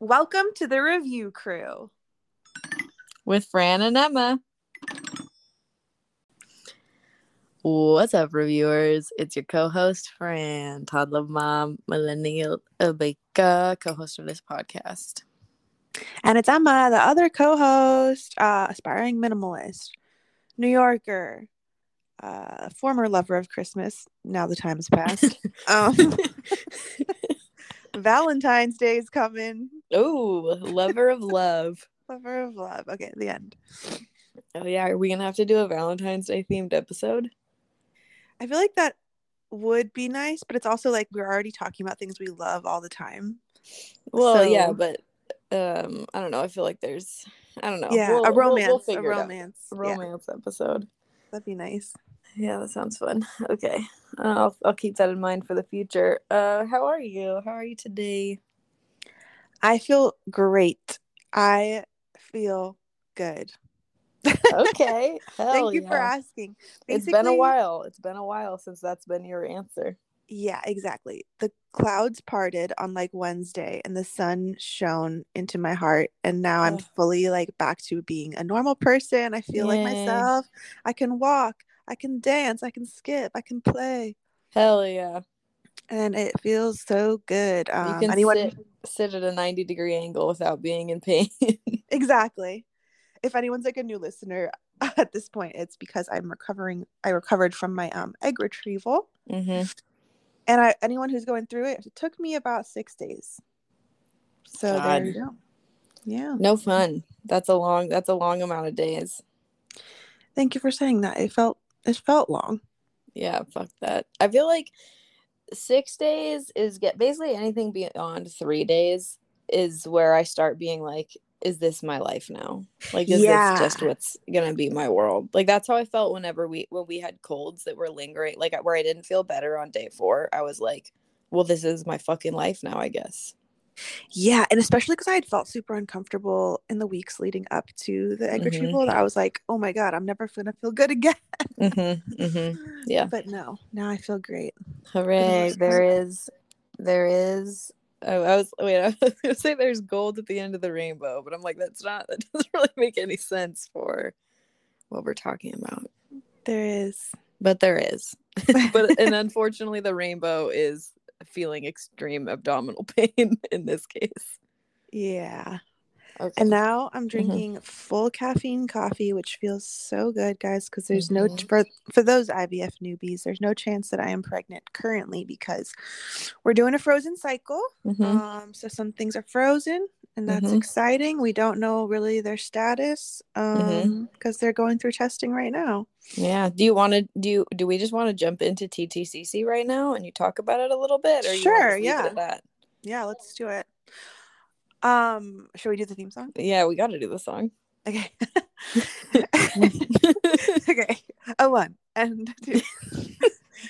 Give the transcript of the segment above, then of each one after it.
Welcome to the review crew. with Fran and Emma. What's up, reviewers? It's your co-host Fran, toddler mom, millennial Abeka, co-host of this podcast. And it's Emma, the other co host, uh, aspiring minimalist, New Yorker, uh, former lover of Christmas. Now the time has passed. um, Valentine's Day is coming. oh, lover of love. Lover of love. Okay, the end. Oh yeah, are we gonna have to do a Valentine's Day themed episode? I feel like that would be nice, but it's also like we're already talking about things we love all the time. Well, yeah, but um, I don't know. I feel like there's, I don't know. yeah, We'll- a we'll- we'll romance. a it out. romance. Yeah, romance episode. that'd be nice. Yeah, that sounds fun. Okay. I'll I'll keep that in mind for the future. Uh how are you? How are you today? I feel great. I feel good. Okay. Thank you for yeah. asking. It's been a while. It's been a while since that's been your answer. Yeah, exactly. The clouds parted on like Wednesday and the sun shone into my heart. And now I'm fully like back to being a normal person. I feel like myself. I can walk, I can dance, I can skip, I can play. Hell yeah. And it feels so good. Um, you can anyone sit sit at a 90 degree angle without being in pain. exactly. If anyone's like a new listener at this point, it's because I'm recovering. I recovered from my um egg retrieval. hmm And I anyone who's going through it, it took me about six days. So there you go. Yeah. No fun. That's a long that's a long amount of days. Thank you for saying that. It felt it felt long. Yeah, fuck that. I feel like six days is get basically anything beyond three days is where I start being like, is this my life now? Like, is Yeah. this just what's gonna be my world? Like that's how I felt whenever we when we had colds that were lingering, like where I didn't feel better on day four. I was like, well, this is my fucking life now, I guess. Yeah, and especially because I had felt super uncomfortable in the weeks leading up to the egg Mhm. retrieval. That I was like, oh my god, I'm never gonna feel good again. Mm-hmm, mm-hmm. Yeah. But no, now I feel great. Hooray! There is, there is. Oh, I was wait. I was gonna say there's gold at the end of the rainbow, but I'm like that's not. That doesn't really make any sense for what we're talking about. There is. But there is. but and unfortunately, the rainbow is feeling extreme abdominal pain in this case. Yeah. Okay. And now I'm Mm-hmm. drinking full caffeine coffee, which feels so good, guys, because there's no Mhm. for for those IVF newbies, there's no chance that I am pregnant currently because we're doing a frozen cycle. Mhm. Um, so some things are frozen, and that's Mhm. exciting. We don't know really their status Mhm. um because they're going through testing right now. yeah. Do you want to do? You, do we just want to jump into TTCC right now and you talk about it a little bit, or Sure, yeah. that? Yeah, let's do it. Um, should we do the theme song? Yeah, we got to do the song. Okay. okay. A one and two.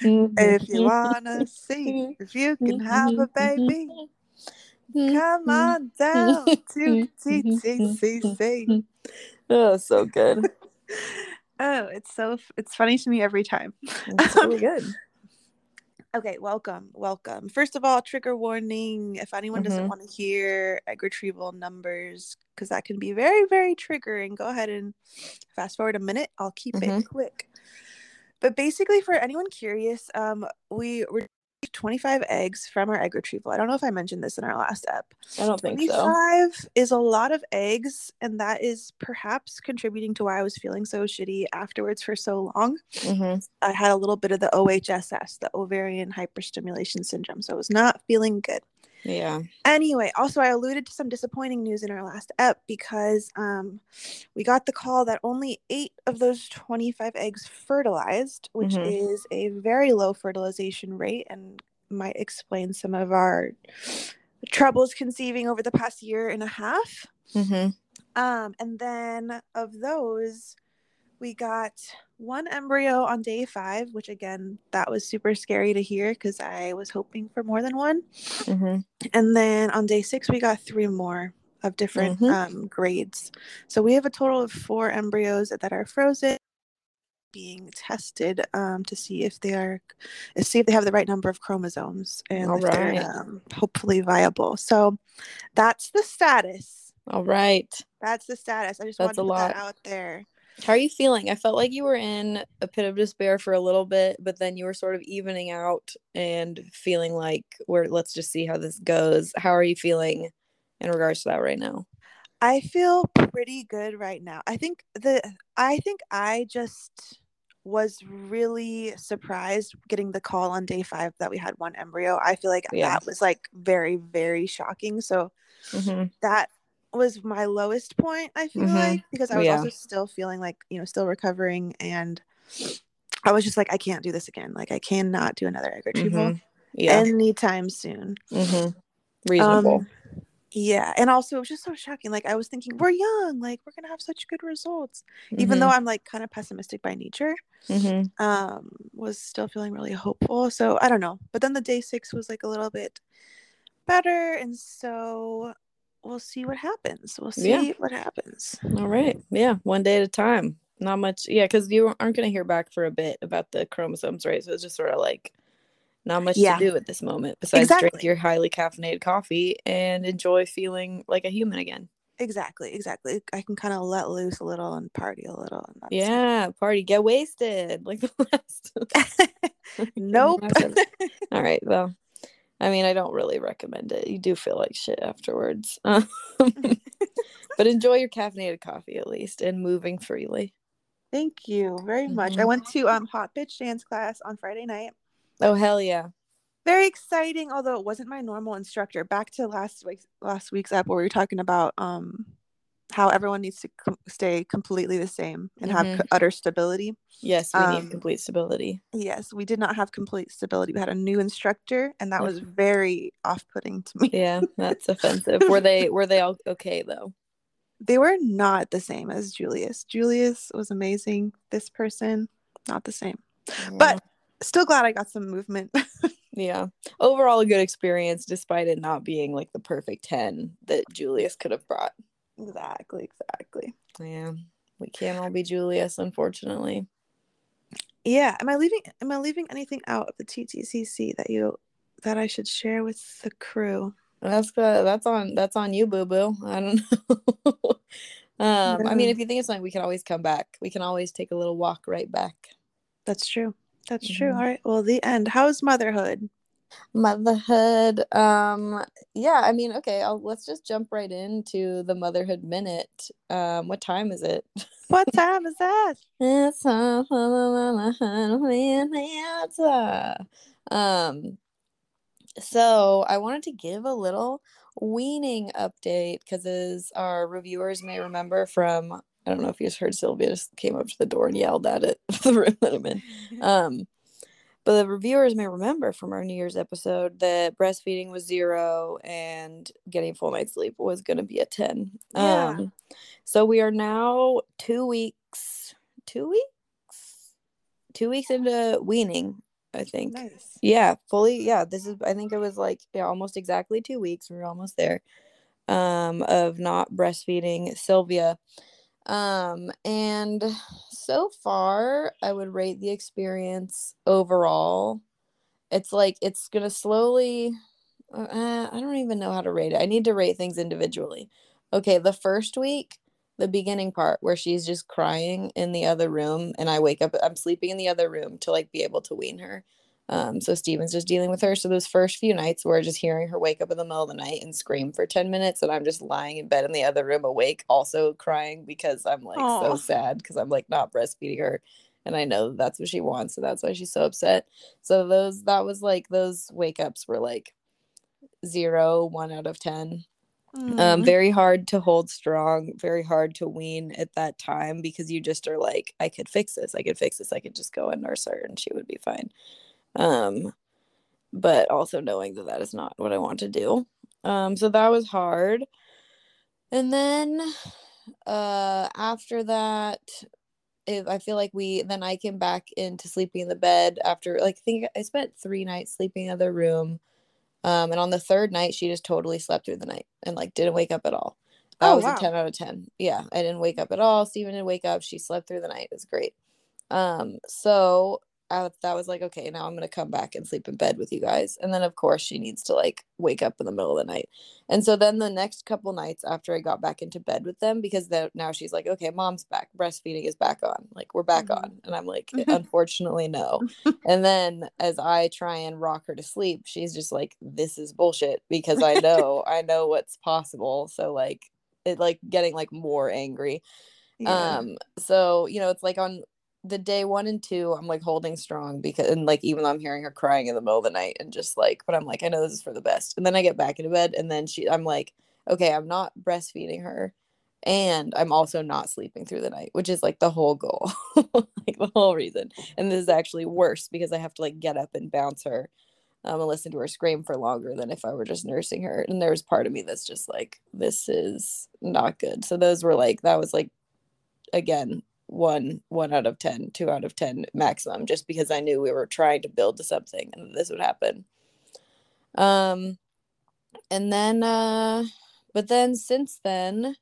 If you wanna see if you can have a baby, come on down to TTCC. Oh, so good. Oh, it's so it's funny to me every time. It's really good. Okay, welcome, welcome. First of all, trigger warning. If anyone doesn't Mhm. want to hear egg retrieval numbers, because that can be very, very triggering, go ahead and fast forward a minute. I'll keep it Mhm. quick. But basically, for anyone curious, um, we retrieved 25 eggs from our egg retrieval. I don't know if I mentioned this in our last ep. I don't think so. 25 is a lot of eggs, and that is perhaps contributing to why I was feeling so shitty afterwards for so long. hmm I had a little bit of the OHSS, the ovarian hyperstimulation syndrome, so I was not feeling good. Yeah. Anyway, also I alluded to some disappointing news in our last ep because um, we got the call that only eight of those 25 eggs fertilized, which Mhm. is a very low fertilization rate and might explain some of our troubles conceiving over the past year and a half. hmm Um, and then of those, we got one embryo on day five, which again, that was super scary to hear because I was hoping for more than one. hmm And then on day six, we got three more of different Mhm. um, grades. So we have a total of four embryos that are frozen. being tested um, to see if they are see if they have the right number of chromosomes and All if right. they're um, hopefully viable. So that's the status. All right. That's the status. I just wanted to put lot. that out there. How are you feeling? I felt like you were in a pit of despair for a little bit, but then you were sort of evening out and feeling like we're let's just see how this goes. How are you feeling in regards to that right now? I feel pretty good right now. I think the I think I just was really surprised getting the call on day 5 that we had one embryo. I feel like Yeah. that was like very very shocking. So hmm that was my lowest point, I feel Mhm. like, because I was Yeah. also still feeling like, you know, still recovering and I was just like I can't do this again. Like I cannot do another egg retrieval Mhm. Yeah. anytime soon. mm-hmm. Reasonable. Um, yeah, and also it was just so shocking. Like I was thinking, we're young, like we're gonna have such good results, even though I'm like kind of pessimistic by nature. hmm Um, was still feeling really hopeful. So I don't know, but then the day six was like a little bit better, and so we'll see what happens. We'll see Yeah. what happens. All right. Yeah. One day at a time. Not much. Yeah. Because you aren't going to hear back for a bit about the chromosomes, right? So it's just sort of like not much Yeah. to do at this moment besides drink your highly caffeinated coffee and enjoy feeling like a human again. Exactly, exactly. I can kind of let loose a little and party a little. And that's Yeah. Party, get wasted like the last. nope. All right. Well, I mean, I don't really recommend it. You do feel like shit afterwards. Um, but enjoy your caffeinated coffee at least and moving freely. Thank you very much. I Mhm. went to um hot bitch dance class on Friday night. Oh, hell yeah. Very exciting, although it wasn't my normal instructor. Back to last week's last week's app where we were talking about um how everyone needs to com- stay completely the same and have Mhm. c- utter stability. Yes, we Um, need complete stability. Yes, we did not have complete stability. We had a new instructor, and that was very off-putting to me. Yeah, that's offensive. Were they were they all okay though? They were not the same as Julius. Julius was amazing. This person, not the same. But still glad I got some movement. yeah, overall a good experience despite it not being like the perfect 10 that Julius could have brought. Exactly, exactly. Yeah. We can't all be Julius unfortunately. Yeah. Am I leaving am I leaving anything out of the TTCC that you that I should share with the crew? That's uh, that's on that's on you, boo boo. I don't know. um, I mean, if you think it's something, we can always come back. We can always take a little walk right back. That's true. That's true. Mhm. All right. Well, the end. How's motherhood? Motherhood. Um, yeah, I mean, okay, I'll, let's just jump right into the motherhood minute. Um, what time is it? What time is that? It's time for the motherhood minute. Um, so I wanted to give a little weaning update because as our reviewers may remember from I don't know if you just heard Sylvia just came up to the door and yelled at it the room that I'm in. Um, but the reviewers may remember from our New Year's episode that breastfeeding was zero and getting full night's sleep was going to be a 10. Yeah. Um, so we are now two weeks, two weeks, two weeks into weaning, I think. nice. Yeah, fully. Yeah, this is, I think it was like yeah, almost exactly two weeks. We were almost there um, of not breastfeeding Sylvia. Um, and so far, I would rate the experience overall. It's like it's gonna slowly. Uh, I don't even know how to rate it. I need to rate things individually. Okay, the first week, the beginning part where she's just crying in the other room, and I wake up. I'm sleeping in the other room to like be able to wean her. Um, so Steven's just dealing with her. So those first few nights where just hearing her wake up in the middle of the night and scream for 10 minutes, and I'm just lying in bed in the other room awake, also crying because I'm like Aw. so sad because I'm like not breastfeeding her. And I know that's what she wants. So that's why she's so upset. So those that was like those wake ups were like zero, one out of ten. Um, Mm. very hard to hold strong, very hard to wean at that time because you just are like, I could fix this, I could fix this, I could just go and nurse her and she would be fine. Um, but also knowing that that is not what I want to do. Um, so that was hard. And then uh after that if I feel like we then I came back into sleeping in the bed after like I think I spent three nights sleeping in the other room. Um, and on the third night, she just totally slept through the night and like didn't wake up at all. That Oh, was wow. a 10 out of 10. Yeah, I didn't wake up at all. Steven didn't wake up. She slept through the night. It was great. Um, so I, that was like, okay, now I'm gonna come back and sleep in bed with you guys. And then of course she needs to like wake up in the middle of the night. And so then the next couple nights after I got back into bed with them, because now she's like, okay, mom's back, breastfeeding is back on, like we're back mm-hmm. on. And I'm like, unfortunately, no. and then as I try and rock her to sleep, she's just like, this is bullshit because I know, I know what's possible. So like it like getting like more angry. Yeah. Um, so you know, it's like on the day one and two, I'm like holding strong because, and like, even though I'm hearing her crying in the middle of the night and just like, but I'm like, I know this is for the best. And then I get back into bed and then she, I'm like, okay, I'm not breastfeeding her and I'm also not sleeping through the night, which is like the whole goal, like the whole reason. And this is actually worse because I have to like get up and bounce her um, and listen to her scream for longer than if I were just nursing her. And there's part of me that's just like, this is not good. So those were like, that was like, again, one one out of ten, two out of 10 maximum, just because I knew we were trying to build to something and this would happen. Um, and then, uh, but then since then,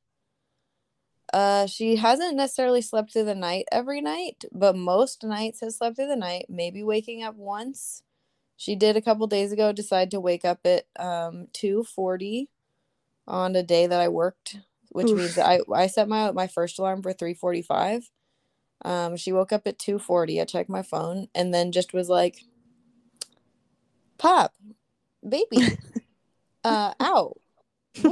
uh, she hasn't necessarily slept through the night every night, but most nights has slept through the night, maybe waking up once. She did a couple days ago decide to wake up at um 2:40 on a day that I worked, which Oof. means I I set my my first alarm for 3:45 um, she woke up at 2:40. I checked my phone and then just was like, "Pop, baby, uh, out."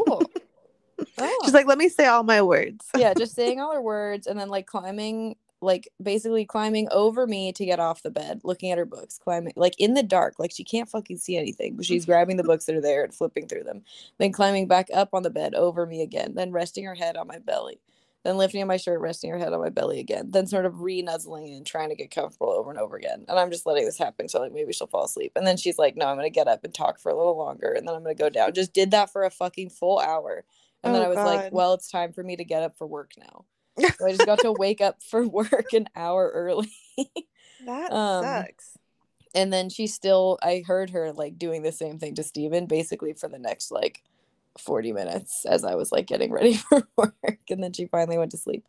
Oh. She's like, "Let me say all my words." yeah, just saying all her words and then like climbing, like basically climbing over me to get off the bed, looking at her books, climbing like in the dark, like she can't fucking see anything, but she's grabbing the books that are there and flipping through them, then climbing back up on the bed over me again, then resting her head on my belly then lifting up my shirt, resting her head on my belly again, then sort of re nuzzling and trying to get comfortable over and over again. And I'm just letting this happen. So like maybe she'll fall asleep. And then she's like, No, I'm gonna get up and talk for a little longer, and then I'm gonna go down. Just did that for a fucking full hour. And oh, then I was God. like, Well, it's time for me to get up for work now. so I just got to wake up for work an hour early. that um, sucks. And then she still I heard her like doing the same thing to Steven basically for the next like 40 minutes as I was like getting ready for work and then she finally went to sleep.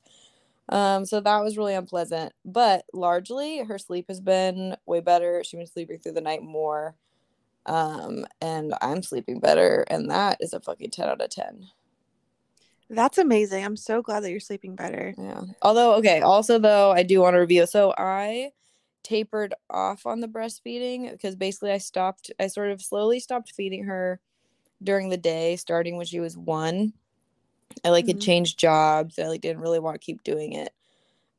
Um, so that was really unpleasant, but largely her sleep has been way better. She's been sleeping through the night more. Um, and I'm sleeping better, and that is a fucking 10 out of 10. That's amazing. I'm so glad that you're sleeping better. Yeah. Although, okay, also though, I do want to review. So I tapered off on the breastfeeding because basically I stopped, I sort of slowly stopped feeding her during the day, starting when she was one. I like mm-hmm. had changed jobs. I like didn't really want to keep doing it.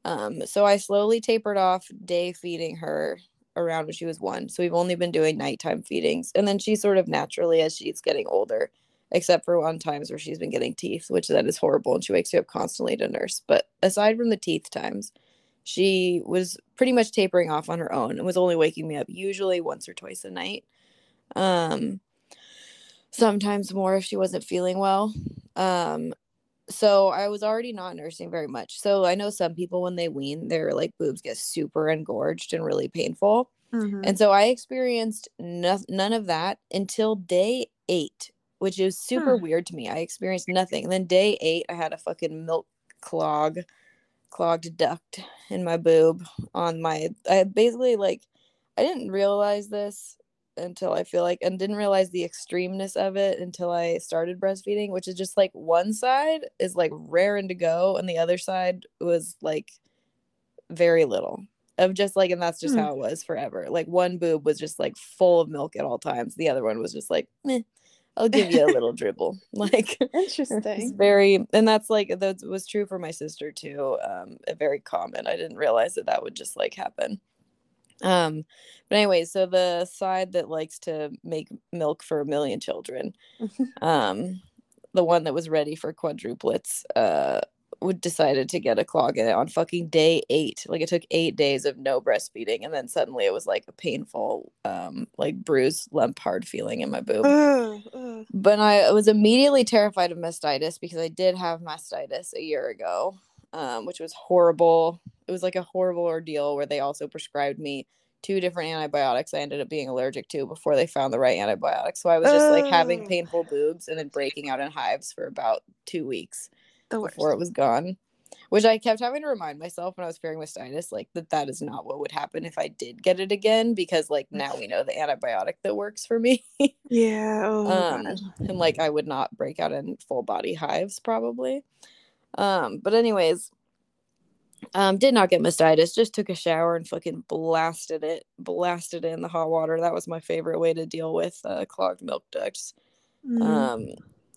Um, so I slowly tapered off day feeding her around when she was one. So we've only been doing nighttime feedings. And then she sort of naturally as she's getting older, except for on times where she's been getting teeth, which that is horrible and she wakes you up constantly to nurse. But aside from the teeth times, she was pretty much tapering off on her own and was only waking me up usually once or twice a night. Um, sometimes more if she wasn't feeling well. Um, so I was already not nursing very much. So I know some people when they wean, their like boobs get super engorged and really painful. Mm-hmm. And so I experienced no- none of that until day eight, which is super huh. weird to me. I experienced nothing. And then day eight, I had a fucking milk clog, clogged duct in my boob on my. I basically like, I didn't realize this until I feel like and didn't realize the extremeness of it until I started breastfeeding, which is just like one side is like raring to go and the other side was like very little of just like and that's just hmm. how it was forever. Like one boob was just like full of milk at all times. The other one was just like, Meh, I'll give you a little dribble. Like interesting. very and that's like that was true for my sister too. Um very common. I didn't realize that that would just like happen. Um, but anyway, so the side that likes to make milk for a million children, um, the one that was ready for quadruplets, uh, would decided to get a clog in it on fucking day eight. Like it took eight days of no breastfeeding, and then suddenly it was like a painful, um, like bruise, lump, hard feeling in my boob. Uh, uh. But I was immediately terrified of mastitis because I did have mastitis a year ago um, which was horrible. It was like a horrible ordeal where they also prescribed me two different antibiotics I ended up being allergic to before they found the right antibiotic. So I was just like having painful boobs and then breaking out in hives for about two weeks before it was gone. which I kept having to remind myself when I was fearing mastitis, like that that is not what would happen if I did get it again, because like now we know the antibiotic that works for me. yeah. Oh, um, and like I would not break out in full body hives probably. Um, but anyways, um, did not get mastitis, just took a shower and fucking blasted it, blasted it in the hot water. That was my favorite way to deal with uh, clogged milk ducts. Mm. Um,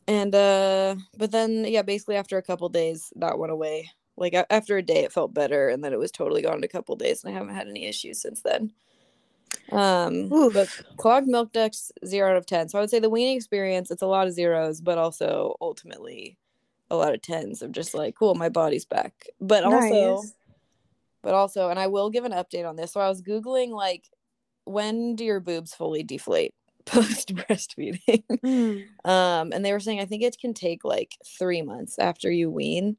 and uh, but then yeah, basically after a couple days, that went away. Like after a day, it felt better, and then it was totally gone in a couple days, and I haven't had any issues since then. Um, Oof. but clogged milk ducts, zero out of ten. So I would say the weaning experience, it's a lot of zeros, but also ultimately a lot of tens of just like, cool, my body's back. But nice. also, but also, and I will give an update on this. So I was Googling like, when do your boobs fully deflate post breastfeeding? Mm. um, and they were saying, I think it can take like three months after you wean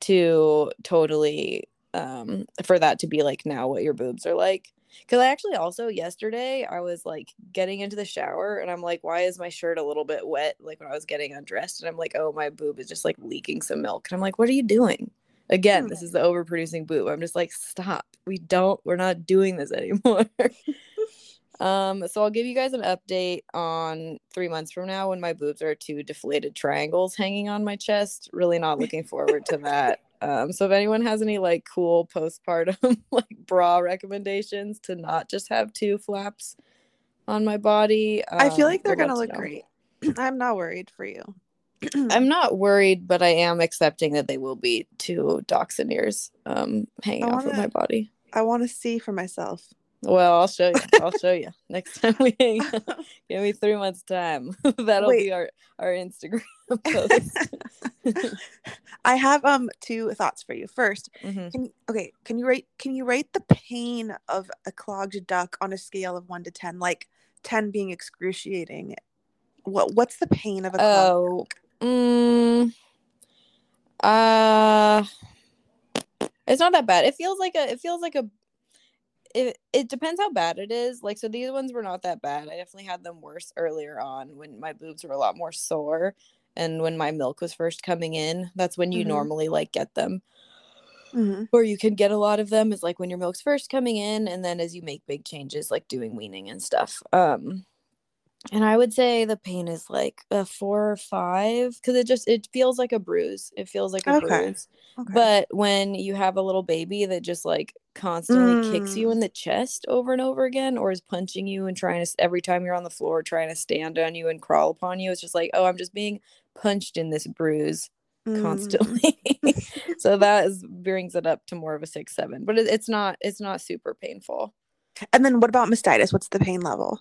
to totally, um, for that to be like now what your boobs are like. Because I actually also yesterday I was like getting into the shower and I'm like, why is my shirt a little bit wet? Like when I was getting undressed and I'm like, oh, my boob is just like leaking some milk. And I'm like, what are you doing? Again, this is the overproducing boob. I'm just like, stop. We don't, we're not doing this anymore. um, so I'll give you guys an update on three months from now when my boobs are two deflated triangles hanging on my chest. Really not looking forward to that. Um, so if anyone has any like cool postpartum like bra recommendations to not just have two flaps on my body, um, I feel like um, they're gonna look great. I'm not worried for you. I'm not worried, but I am accepting that they will be two dachshund ears um, hanging wanna, off of my body. I want to see for myself. Well, I'll show you. I'll show you next time we hang. Give me three months time. That'll Wait. be our our Instagram post. I have um two thoughts for you. 1st mm-hmm. can okay, can you rate can you rate the pain of a clogged duct on a scale of one to ten? Like ten being excruciating. What what's the pain of a oh, mm, uh, it's not that bad. It feels like a it feels like a it, it depends how bad it is. Like, so these ones were not that bad. I definitely had them worse earlier on when my boobs were a lot more sore and when my milk was first coming in. That's when you mm-hmm. normally like get them. Mm-hmm. Or you can get a lot of them is like when your milk's first coming in and then as you make big changes like doing weaning and stuff. Um and I would say the pain is like a four or five because it just it feels like a bruise. It feels like a okay. bruise. Okay. But when you have a little baby that just like constantly mm. kicks you in mm. the chest over and over again, or is punching you and trying to every time you're on the floor trying to stand on you and crawl upon you, it's just like, oh, I'm just being punched in this bruise mm. constantly. so that is brings it up to more of a six seven, but it, it's not it's not super painful. And then what about mastitis? What's the pain level?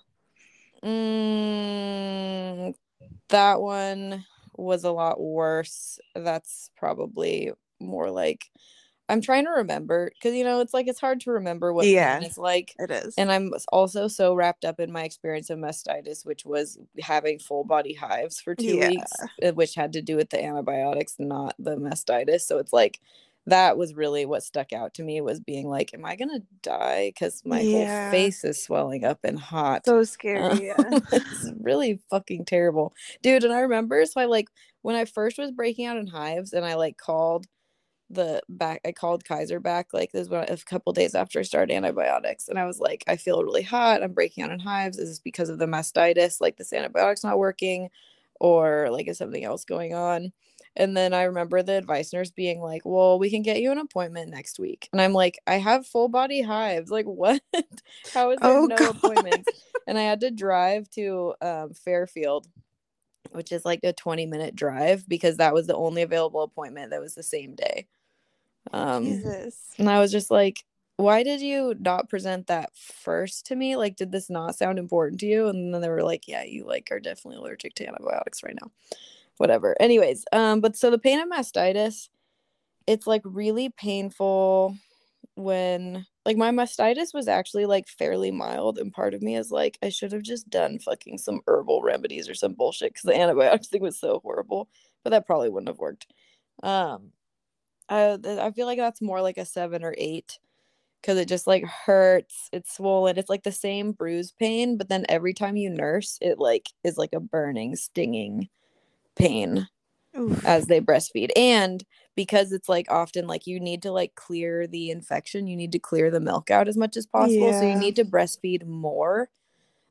Mm, that one was a lot worse. That's probably more like I'm trying to remember because you know it's like it's hard to remember what yeah it's like. It is, and I'm also so wrapped up in my experience of mastitis, which was having full body hives for two yeah. weeks, uh, which had to do with the antibiotics, not the mastitis. So it's like that was really what stuck out to me was being like, "Am I gonna die?" Because my yeah. whole face is swelling up and hot. So uh, scary. Yeah. it's really fucking terrible, dude. And I remember, so I like when I first was breaking out in hives, and I like called the back. I called Kaiser back like this was a couple days after I started antibiotics, and I was like, "I feel really hot. I'm breaking out in hives. Is this because of the mastitis? Like this antibiotic's not working, or like is something else going on?" And then I remember the advice nurse being like, Well, we can get you an appointment next week. And I'm like, I have full body hives. Like, what? How is there oh, no God. appointments? And I had to drive to um, Fairfield, which is like a 20 minute drive because that was the only available appointment that was the same day. Um, Jesus. And I was just like, why did you not present that first to me? Like, did this not sound important to you? And then they were like, yeah, you like are definitely allergic to antibiotics right now whatever. Anyways, um, but so the pain of mastitis, it's like really painful when like my mastitis was actually like fairly mild and part of me is like i should have just done fucking some herbal remedies or some bullshit because the antibiotics thing was so horrible but that probably wouldn't have worked um i i feel like that's more like a seven or eight because it just like hurts it's swollen it's like the same bruise pain but then every time you nurse it like is like a burning stinging pain. Oof. as they breastfeed. And because it's like often like you need to like clear the infection, you need to clear the milk out as much as possible. Yeah. So you need to breastfeed more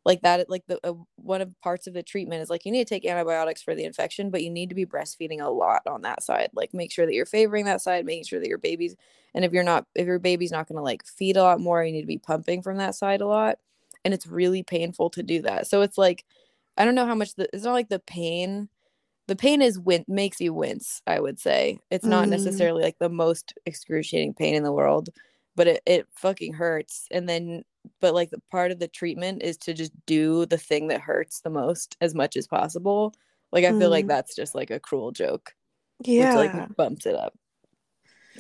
like that like the uh, one of parts of the treatment is like you need to take antibiotics for the infection but you need to be breastfeeding a lot on that side like make sure that you're favoring that side making sure that your baby's and if you're not if your baby's not going to like feed a lot more you need to be pumping from that side a lot and it's really painful to do that so it's like i don't know how much the it's not like the pain the pain is win makes you wince i would say. It's not mm. necessarily like the most excruciating pain in the world but it, it fucking hurts. And then but like the part of the treatment is to just do the thing that hurts the most as much as possible. Like i feel like mm. that's just like a cruel joke yeah which, like bumps it up.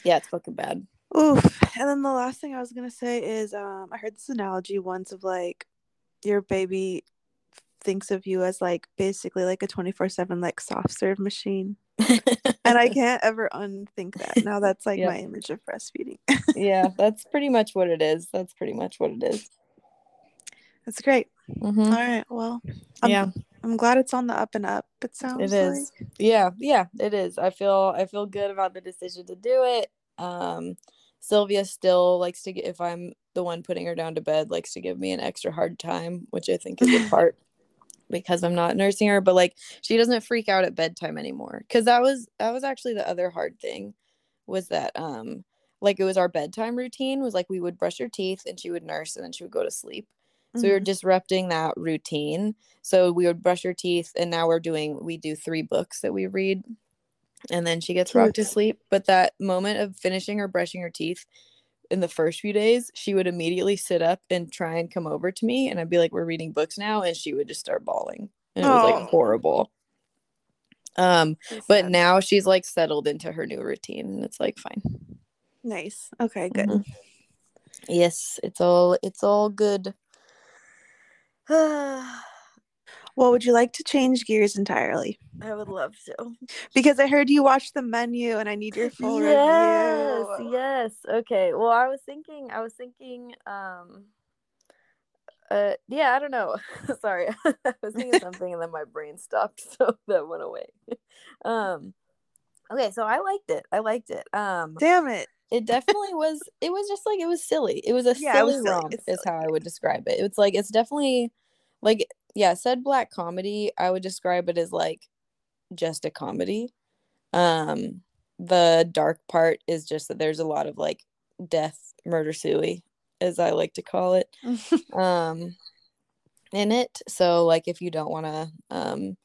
Yeah it's fucking bad. Oof. And then the last thing i was gonna say is um i heard this analogy once of like your baby thinks of you as like basically like a 24/7 like soft serve machine. and I can't ever unthink that. Now that's like yep. my image of breastfeeding. yeah, that's pretty much what it is. That's pretty much what it is. That's great. Mm-hmm. All right. Well, I'm, yeah. I'm glad it's on the up and up. It sounds. It is. Like. Yeah. Yeah. It is. I feel. I feel good about the decision to do it. Um, Sylvia still likes to get if I'm the one putting her down to bed, likes to give me an extra hard time, which I think is a part because I'm not nursing her, but like she doesn't freak out at bedtime anymore. Cause that was that was actually the other hard thing was that um like it was our bedtime routine was like we would brush her teeth and she would nurse and then she would go to sleep. So mm-hmm. we were mm-hmm. disrupting that routine. So we would brush her teeth and now we're doing we do three books that we read and then she gets rocked to sleep. But that moment of finishing or brushing her teeth in the first few days, she would immediately sit up and try and come over to me. And I'd be like, We're reading books now. And she would just start bawling. And it was oh. like horrible. Um, but sad. now she's like settled into her new routine and it's like fine. Nice. Okay, good. Mm-hmm. Yes, it's all it's all good. Well, would you like to change gears entirely? I would love to. Because I heard you watched the menu and I need your full yes, review. Yes. Yes. Okay. Well, I was thinking I was thinking um uh yeah, I don't know. Sorry. I was thinking something and then my brain stopped, so that went away. um Okay, so I liked it. I liked it. Um Damn it. It definitely was it was just like it was silly. It was a yeah, silly, was silly. romp is how I would describe it. It's like it's definitely like yeah, said black comedy, I would describe it as like just a comedy. Um the dark part is just that there's a lot of like death, murder suey, as I like to call it. um in it. So like if you don't want to um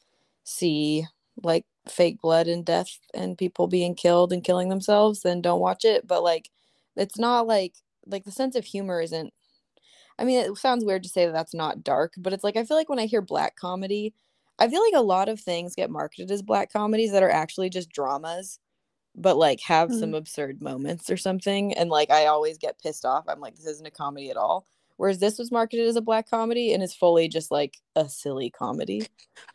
see like fake blood and death and people being killed and killing themselves, then don't watch it. But like it's not like like the sense of humor isn't I mean, it sounds weird to say that that's not dark, but it's like I feel like when I hear black comedy, I feel like a lot of things get marketed as black comedies that are actually just dramas, but like have mm-hmm. some absurd moments or something. And like I always get pissed off. I'm like, this isn't a comedy at all. Whereas this was marketed as a black comedy and is fully just like a silly comedy.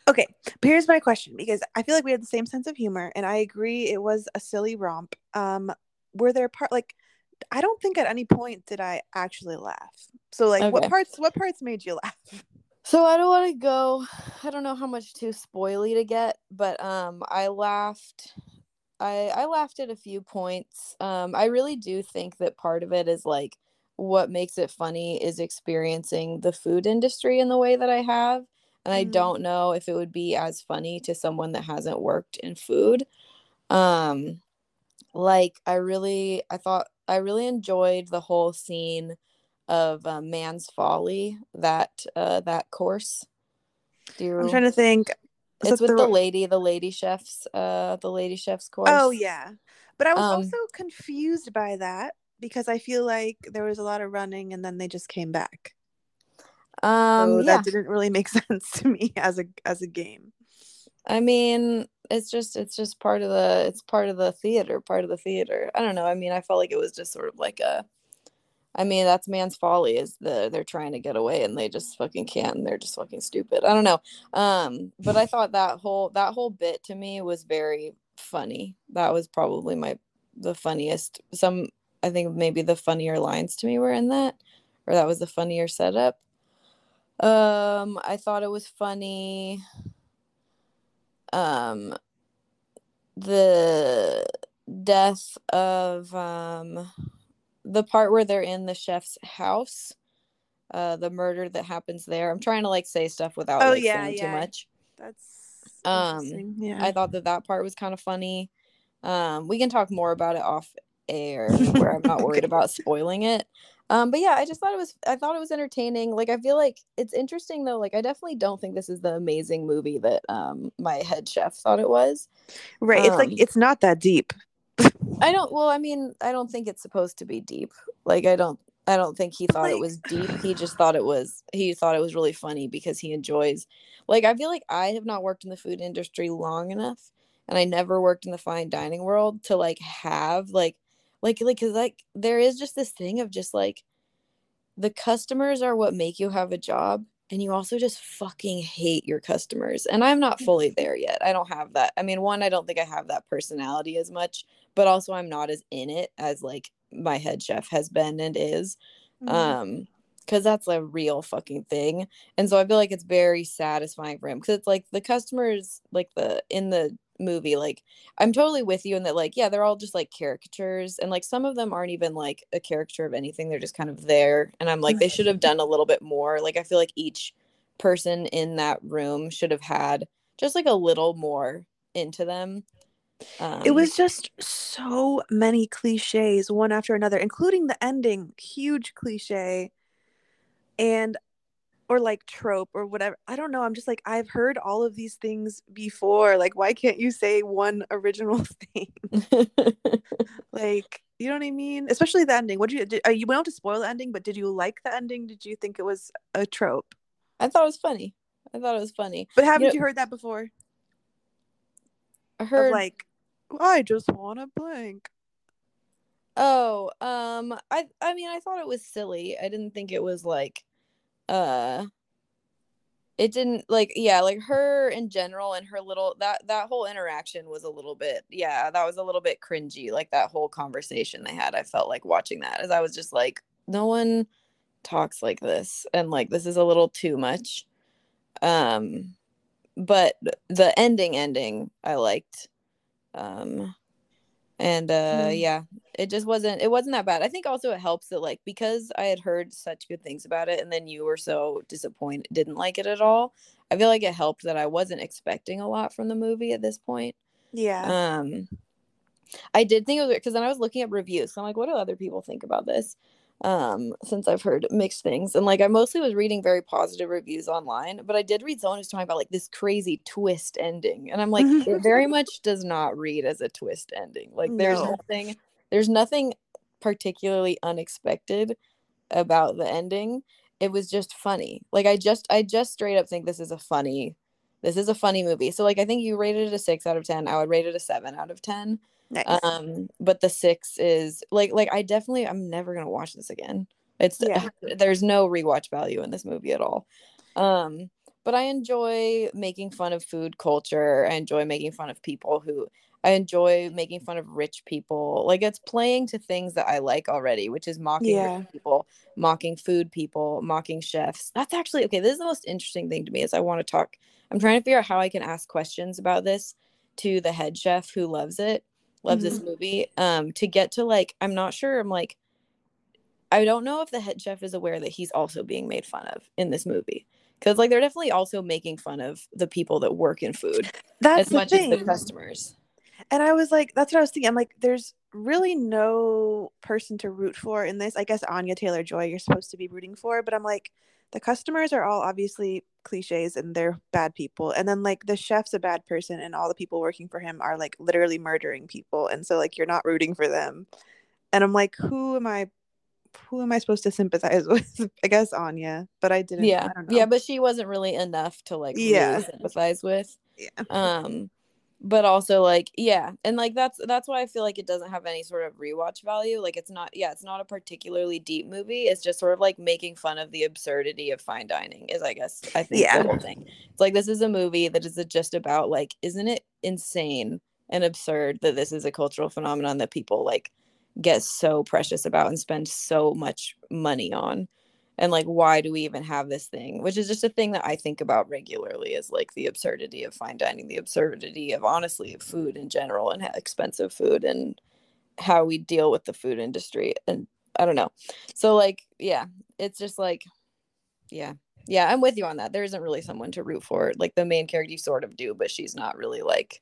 Okay, but here's my question because I feel like we had the same sense of humor, and I agree it was a silly romp. Um, were there part like I don't think at any point did I actually laugh. So like okay. what parts what parts made you laugh? So I don't want to go I don't know how much too spoily to get, but um I laughed I I laughed at a few points. Um I really do think that part of it is like what makes it funny is experiencing the food industry in the way that I have. And mm-hmm. I don't know if it would be as funny to someone that hasn't worked in food. Um like I really I thought I really enjoyed the whole scene of uh, Man's Folly that uh, that course. Do you... I'm trying to think. It's with the... the lady, the lady chefs, uh, the lady chefs course. Oh yeah, but I was um, also confused by that because I feel like there was a lot of running and then they just came back. Um, so that yeah. didn't really make sense to me as a as a game. I mean, it's just it's just part of the it's part of the theater, part of the theater. I don't know. I mean, I felt like it was just sort of like a I mean, that's man's folly is the they're trying to get away and they just fucking can't and they're just fucking stupid. I don't know. Um, but I thought that whole that whole bit to me was very funny. That was probably my the funniest. Some I think maybe the funnier lines to me were in that, or that was the funnier setup. Um, I thought it was funny um the death of um the part where they're in the chef's house uh the murder that happens there i'm trying to like say stuff without Oh, like yeah, saying yeah. too much That's Um, yeah. i thought that that part was kind of funny um we can talk more about it off air where i'm not worried Okay. about spoiling it um but yeah i just thought it was i thought it was entertaining like i feel like it's interesting though like i definitely don't think this is the amazing movie that um my head chef thought it was right. It's like um, it's not that deep. I don't well, I mean, I don't think it's supposed to be deep. Like I don't I don't think he thought it was deep. He just thought it was he thought it was really funny because he enjoys like I feel like I have not worked in the food industry long enough and I never worked in the fine dining world to like have like like like like there is just this thing of just like the customers are what make you have a job and you also just fucking hate your customers and i'm not fully there yet i don't have that i mean one i don't think i have that personality as much but also i'm not as in it as like my head chef has been and is Mhm. um because that's a real fucking thing and so i feel like it's very satisfying for him because it's like the customers like the in the movie like i'm totally with you in that like yeah they're all just like caricatures and like some of them aren't even like a caricature of anything they're just kind of there and i'm like they should have done a little bit more like i feel like each person in that room should have had just like a little more into them um, it was just so many cliches one after another including the ending huge cliche and or like trope or whatever i don't know i'm just like i've heard all of these things before like why can't you say one original thing? Like you know what i mean? Especially the ending what did you did, uh, you went on to spoil the ending but did you like the ending? Did you think it was a trope? I thought it was funny i thought it was funny. But haven't know- you heard that before? I of heard like i just want to blank. Oh, um, I I mean, I thought it was silly. I didn't think it was like, uh, it didn't like, yeah, like her in general and her little that that whole interaction was a little bit, yeah, that was a little bit cringy. Like that whole conversation they had, I felt like watching that as I was just like, no one talks like this, and like this is a little too much. Um, but the ending, ending, I liked. Um, and uh Mm. yeah it just wasn't it wasn't that bad. I think also it helps that like because i had heard such good things about it and then you were so disappointed didn't like it at all i feel like it helped that i wasn't expecting a lot from the movie at this point. Yeah. Um i did think it was because then i was looking at reviews so i'm like what do other people think about this um since i've heard mixed things and like i mostly was reading very positive reviews online but i did read someone who's talking about like this crazy twist ending and i'm like it very much does not read as a twist ending like there's No. nothing there's nothing particularly unexpected about the ending. It was just funny. Like i just i just straight up think this is a funny this is a funny movie. So like i think you rated it a six out of ten i would rate it a seven out of ten nice. Um but the six is like like i definitely i'm never gonna watch this again. It's Yeah. there's no rewatch value in this movie at all. Um but i enjoy making fun of food culture. I enjoy making fun of people who i enjoy making fun of rich people. Like it's playing to things that i like already which is mocking rich Yeah. people mocking food people mocking chefs. That's actually okay this is the most interesting thing to me is i want to talk i'm trying to figure out how i can ask questions about this to the head chef who loves it loves this movie um to get to like i'm not sure i'm like i don't know if the head chef is aware that he's also being made fun of in this movie because like they're definitely also making fun of the people that work in food that's as the much thing. as the customers and I was like, that's what I was thinking. I'm like, there's really no person to root for in this. I guess Anya Taylor Joy, you're supposed to be rooting for, but I'm like, the customers are all obviously cliches and they're bad people. And then like the chef's a bad person, and all the people working for him are like literally murdering people. And so like you're not rooting for them. And I'm like, who am I? Who am I supposed to sympathize with? I guess Anya, but I didn't. yeah I don't know. yeah but she wasn't really enough to like Yeah. really sympathize with Yeah. um but also like yeah and like that's that's why i feel like it doesn't have any sort of rewatch value like it's not yeah it's not a particularly deep movie it's just sort of like making fun of the absurdity of fine dining is i guess i think Yeah. the whole thing it's like this is a movie that is just about like isn't it insane and absurd that this is a cultural phenomenon that people like get so precious about and spend so much money on and like why do we even have this thing? Which is just a thing that i think about regularly is like the absurdity of fine dining the absurdity of honestly of food in general and expensive food and how we deal with the food industry and i don't know. So like yeah it's just like yeah. Yeah i'm with you on that. There isn't really someone to root for. Like the main character you sort of do but she's not really like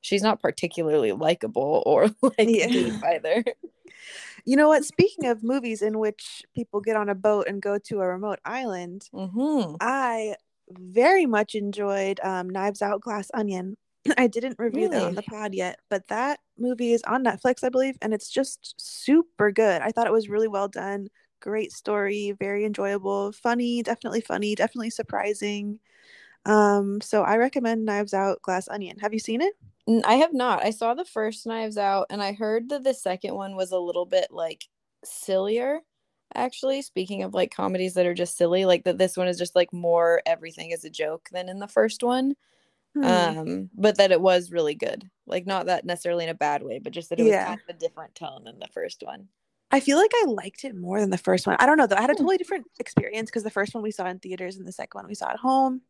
she's not particularly likable or like yeah. either you know what speaking of movies in which people get on a boat and go to a remote island mm-hmm. i very much enjoyed um, knives out glass onion I didn't review really? that on the pod yet, but that movie is on Netflix, I believe, and it's just super good. I thought it was really well done. Great story, very enjoyable, funny, definitely funny, definitely surprising. Um, so I recommend Knives Out Glass Onion. Have you seen it? I have not. I saw the first Knives Out and I heard that the second one was a little bit like sillier actually speaking of like comedies that are just silly like that this one is just like more everything is a joke than in the first one Hmm. Um, but that it was really good. Like not that necessarily in a bad way, but just that it was yeah. kind of a different tone than the first one. I feel like I liked it more than the first one. I don't know though. I had a hmm. totally different experience because the first one we saw in theaters and the second one we saw at home.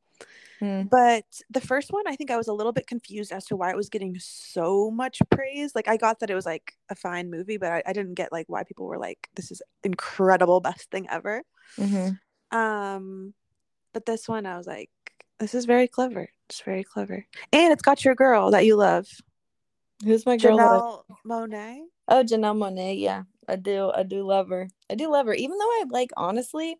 Hmm. But the first one, I think I was a little bit confused as to why it was getting so much praise. Like I got that it was like a fine movie, but I, I didn't get like why people were like, "This is incredible, best thing ever." Mm-hmm. Um, but this one, I was like, "This is very clever. It's very clever. And it's got your girl that you love. Who's my girl? Janelle Monáe. Oh, Janelle Monáe. Yeah, I do. I do love her. I do love her. Even though I like, honestly,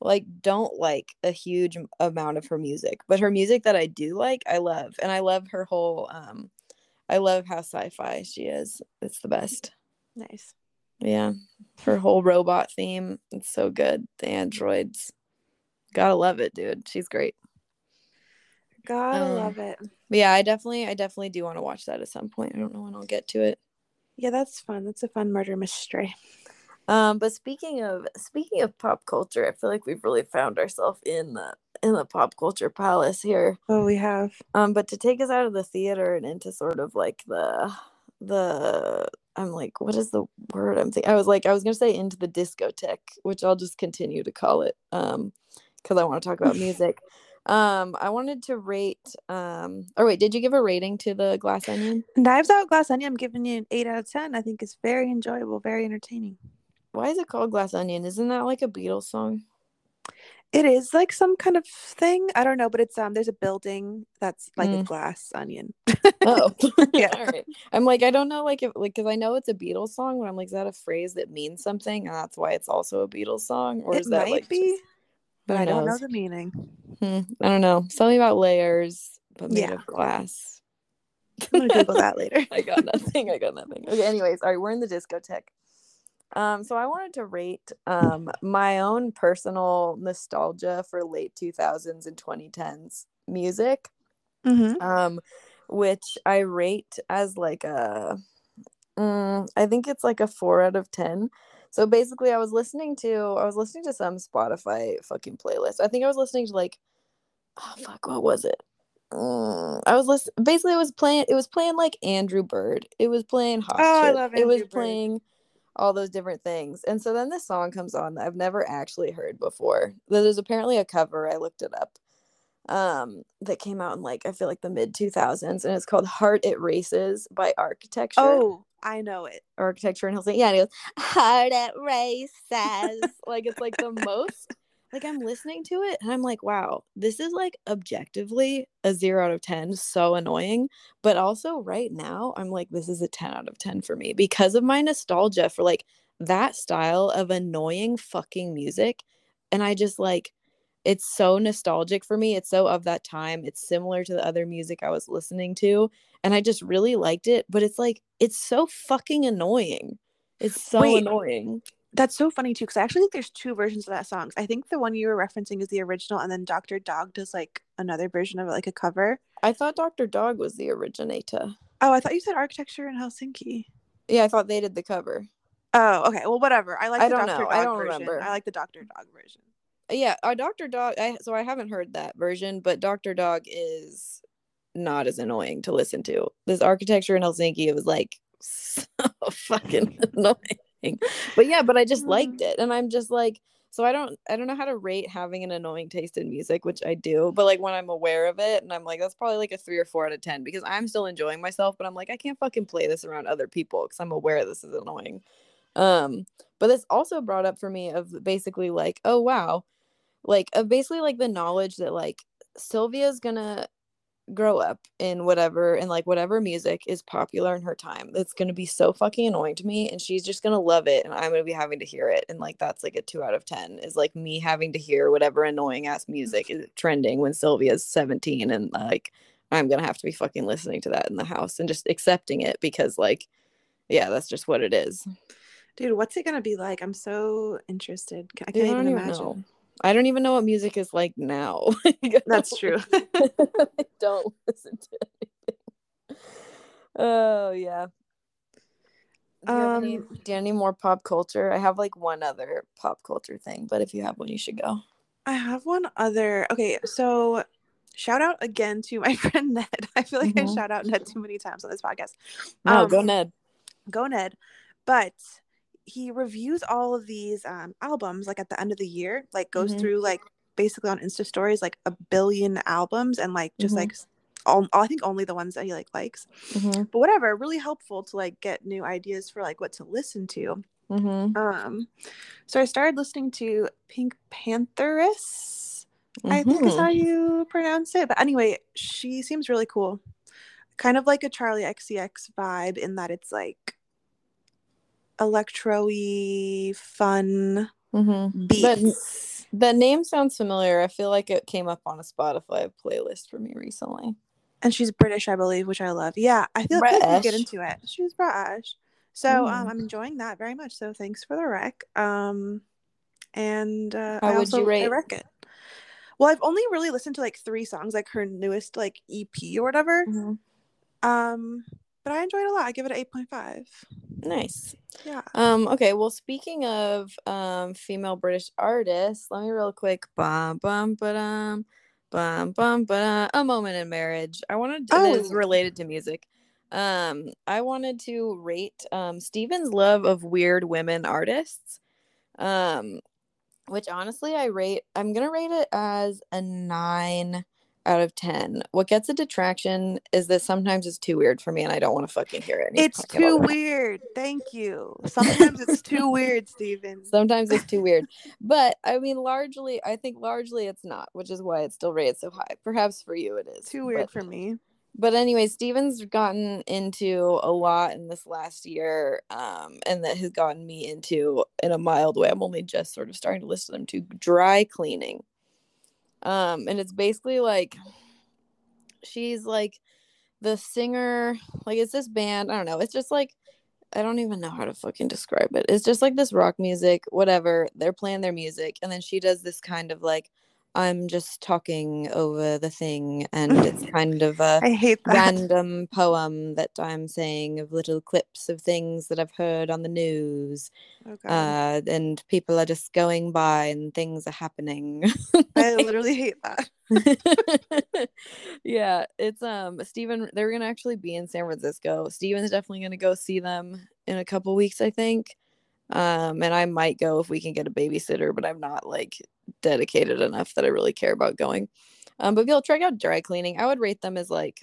like don't like a huge amount of her music, but her music that I do like, I love, and I love her whole. um I love how sci-fi she is. It's the best. Nice. Yeah, her whole robot theme. It's so good. The androids. Gotta love it, dude. She's great. Gotta um, love it. yeah, I definitely, I definitely do want to watch that at some point. I don't know when I'll get to it. Yeah, that's fun. That's a fun murder mystery. Um, but speaking of speaking of pop culture, I feel like we've really found ourselves in the in the pop culture palace here. Oh, we have. Um, but to take us out of the theater and into sort of like the the I'm like, what is the word I'm thinking? I was like, I was gonna say into the discotheque, which I'll just continue to call it. Um, because I want to talk about music. Um, I wanted to rate. Um, or wait, did you give a rating to the Glass Onion? Knives Out Glass Onion. I'm giving you an eight out of ten. I think it's very enjoyable, very entertaining. Why is it called Glass Onion? Isn't that like a Beatles song? It is like some kind of thing. I don't know, but it's um. There's a building that's like mm. a glass onion. oh, yeah. All right. I'm like, I don't know, like if like because I know it's a Beatles song, but I'm like, is that a phrase that means something, and that's why it's also a Beatles song, or it is that like be? Just but I don't know the meaning. Hmm, I don't know. Something about layers, but made yeah. of glass. I'm gonna Google that later. I got nothing. I got nothing. Okay. Anyways, all right, we're in the discotheque. Um, so I wanted to rate um my own personal nostalgia for late 2000s and 2010s music. Mm-hmm. Um, which I rate as like a, mm, I think it's like a four out of ten so basically, I was listening to I was listening to some Spotify fucking playlist. I think I was listening to like, oh fuck, what was it? Mm, I was listening. Basically, it was playing. It was playing like Andrew Bird. It was playing Hot. Oh, Chip. I love Andrew It was Bird. playing all those different things. And so then this song comes on that I've never actually heard before. There's apparently a cover. I looked it up. Um, that came out in like I feel like the mid 2000s, and it's called "Heart It Races" by Architecture. Oh, I know it. Architecture in Helsinki. Yeah, and he goes, Heart at races. like it's like the most like I'm listening to it and I'm like, wow, this is like objectively a zero out of 10, so annoying. But also right now, I'm like, this is a 10 out of 10 for me because of my nostalgia for like that style of annoying fucking music. And I just like, it's so nostalgic for me. It's so of that time. It's similar to the other music I was listening to. And I just really liked it. But it's like, it's so fucking annoying. It's so Wait, annoying. That's so funny too, because I actually think there's two versions of that song. I think the one you were referencing is the original, and then Dr. Dog does like another version of it, like a cover. I thought Dr. Dog was the originator. Oh, I thought you said Architecture in Helsinki. Yeah, I thought they did the cover. Oh, okay. Well, whatever. I like I the Dr. Know. Dog I don't version. remember. I like the Dr. Dog version yeah uh, dr dog I, so i haven't heard that version but dr dog is not as annoying to listen to this architecture in helsinki it was like so fucking annoying but yeah but i just liked it and i'm just like so I don't I don't know how to rate having an annoying taste in music, which I do, but like when I'm aware of it and I'm like that's probably like a 3 or 4 out of 10 because I'm still enjoying myself, but I'm like I can't fucking play this around other people cuz I'm aware this is annoying. Um but this also brought up for me of basically like, oh wow, like of basically like the knowledge that like Sylvia's to grow up in whatever and like whatever music is popular in her time that's going to be so fucking annoying to me and she's just going to love it and i'm going to be having to hear it and like that's like a 2 out of 10 is like me having to hear whatever annoying ass music is trending when sylvia's 17 and like i'm going to have to be fucking listening to that in the house and just accepting it because like yeah that's just what it is. Dude what's it going to be like? I'm so interested. I can't even imagine know. I don't even know what music is like now. That's true. I don't listen to anything. Oh yeah. Do you, um, any, do you have any more pop culture? I have like one other pop culture thing, but if you have one, you should go. I have one other. Okay, so shout out again to my friend Ned. I feel like mm-hmm. I shout out Ned too many times on this podcast. Oh, um, go Ned. Go Ned. But he reviews all of these um, albums like at the end of the year like goes mm-hmm. through like basically on insta stories like a billion albums and like just mm-hmm. like all, i think only the ones that he like likes mm-hmm. but whatever really helpful to like get new ideas for like what to listen to mm-hmm. um so i started listening to pink pantheress i think is how mm-hmm. you pronounce it but anyway she seems really cool kind of like a Charli xcx vibe in that it's like electro-y fun mm-hmm. beats. But the name sounds familiar. I feel like it came up on a Spotify playlist for me recently. And she's British, I believe, which I love. Yeah, I feel British. like we get into it. She's British. So mm. um, I'm enjoying that very much. So thanks for the rec. Um, and uh, how I would you rate I rec it? Well, I've only really listened to like three songs, like her newest like EP or whatever. Mm-hmm. Um, but I enjoyed it a lot. I give it an 8.5. Nice. Yeah. Um, okay, well speaking of um female British artists, let me real quick bum bum but um bum bum but a moment in marriage. I wanted to, oh. is related to music. Um, I wanted to rate um Steven's love of weird women artists. Um, which honestly I rate I'm gonna rate it as a nine out of 10. What gets a detraction is that sometimes it's too weird for me and I don't want to fucking hear it. It's too weird. Thank you. Sometimes it's too weird, Steven. Sometimes it's too weird. But I mean, largely, I think largely it's not, which is why it's still rated so high. Perhaps for you it is. Too weird but, for me. But anyway, Steven's gotten into a lot in this last year, um, and that has gotten me into in a mild way. I'm only just sort of starting to listen to them to dry cleaning. Um, and it's basically like she's like the singer, like it's this band. I don't know. It's just like I don't even know how to fucking describe it. It's just like this rock music, whatever. They're playing their music, and then she does this kind of like I'm just talking over the thing, and it's kind of a I hate that. random poem that I'm saying of little clips of things that I've heard on the news. Okay. Uh, and people are just going by, and things are happening. I literally hate that. yeah, it's um Steven. They're gonna actually be in San Francisco. Steven's definitely gonna go see them in a couple weeks, I think. Um, and I might go if we can get a babysitter, but I'm not like dedicated enough that I really care about going. Um, but you'll check out dry cleaning, I would rate them as like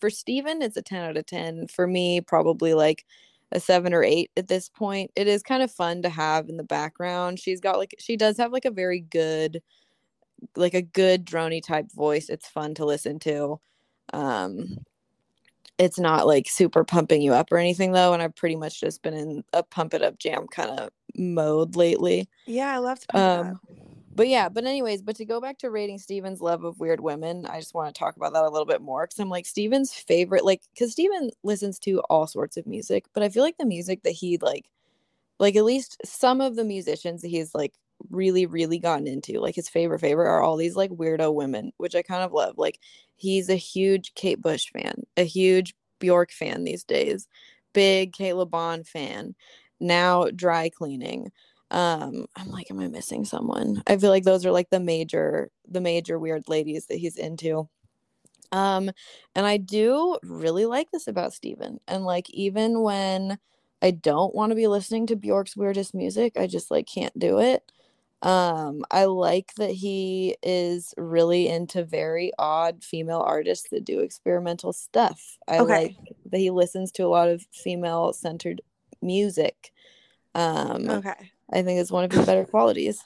for Steven, it's a 10 out of 10. For me, probably like a seven or eight at this point. It is kind of fun to have in the background. She's got like she does have like a very good like a good drony type voice. It's fun to listen to. Um it's not like super pumping you up or anything though and i've pretty much just been in a pump it up jam kind of mode lately. Yeah i love to um but yeah but anyways but to go back to rating steven's love of weird women i just want to talk about that a little bit more because i'm like steven's favorite like because steven listens to all sorts of music but i feel like the music that he like like at least some of the musicians that he's like really really gotten into like his favorite favorite are all these like weirdo women which i kind of love like he's a huge kate bush fan a huge bjork fan these days big Cate Le Bon fan now dry cleaning um i'm like am i missing someone? I feel like those are like the major the major weird ladies that he's into um and i do really like this about steven and like even when i don't want to be listening to bjork's weirdest music i just like can't do it Um, I like that he is really into very odd female artists that do experimental stuff. I Okay. like that he listens to a lot of female centered music. Um, Okay. I think it's one of his better qualities.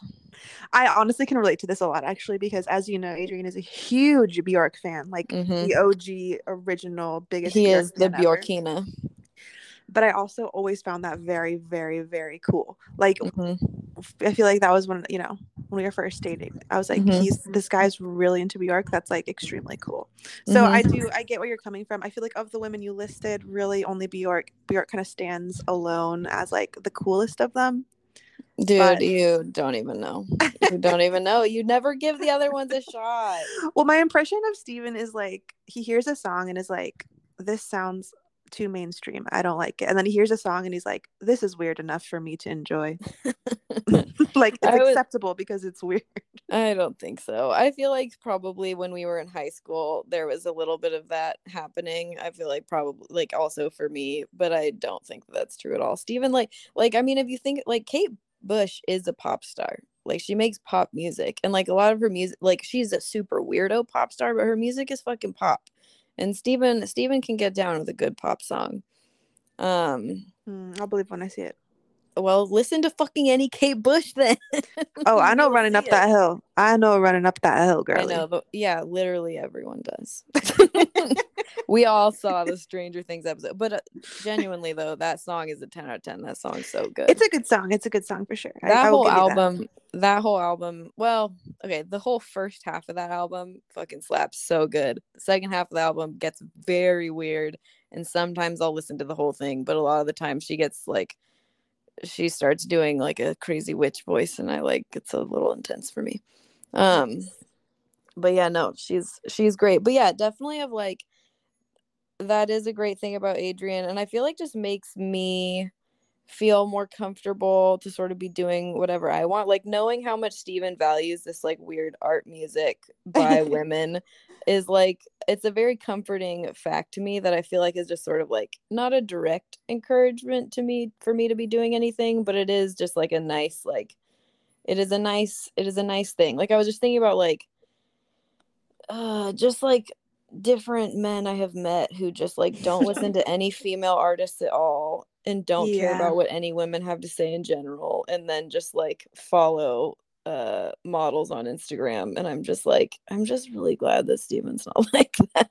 I honestly can relate to this a lot actually because as you know, Adrian is a huge Bjork fan, like Mhm. the OG original biggest. He Bjork is the Bjorkina. ever. But I also always found that very, very, very cool. Like Mhm. I feel like that was when you know when we were first dating. I was like, Mhm. he's this guy's really into Bjork. That's like extremely cool. So Mhm. I do I get where you're coming from. I feel like of the women you listed, really only Bjork Bjork kind of stands alone as like the coolest of them. Dude, But- you don't even know. You don't even know. You never give the other ones a shot. Well, my impression of Steven is like he hears a song and is like, this sounds too mainstream. I don't like it. And then he hears a song and he's like, this is weird enough for me to enjoy. like it's acceptable because it's weird. I don't think so. I feel like probably when we were in high school, there was a little bit of that happening. I feel like probably like also for me, but I don't think that's true at all. Steven, like, like I mean, if you think like Kate Bush is a pop star, like she makes pop music, and like a lot of her music, like she's a super weirdo pop star, but her music is fucking pop. And Steven, Steven can get down with a good pop song. Um, Hmm, I'll believe when I see it. Well, listen to fucking any Kate Bush then. Oh, I know running up it. that hill. I know running up that hill, girl. I know, but yeah, literally everyone does. we all saw the Stranger Things episode, but uh, genuinely though, that song is a ten out of ten. That song's so good. It's a good song. It's a good song for sure. That I whole you that. album, that. whole album. Well, okay, the whole first half of that album fucking slaps so good. The second half of the album gets very weird, and sometimes I'll listen to the whole thing, but a lot of the time she gets like. She starts doing like a crazy witch voice, and I like it's a little intense for me. Um, but yeah no she's she's great but yeah definitely of like that is a great thing about adrian and i feel like just makes me feel more comfortable to sort of be doing whatever i want like knowing how much steven values this like weird art music by women is like it's a very comforting fact to me that i feel like is just sort of like not a direct encouragement to me for me to be doing anything but it is just like a nice like it is a nice it is a nice thing. Like i was just thinking about like uh just like different men i have met who just like don't listen to any female artists at all and don't care about what any women have to say in general and then just like follow uh models on instagram and i'm just like i'm just really glad that steven's not like that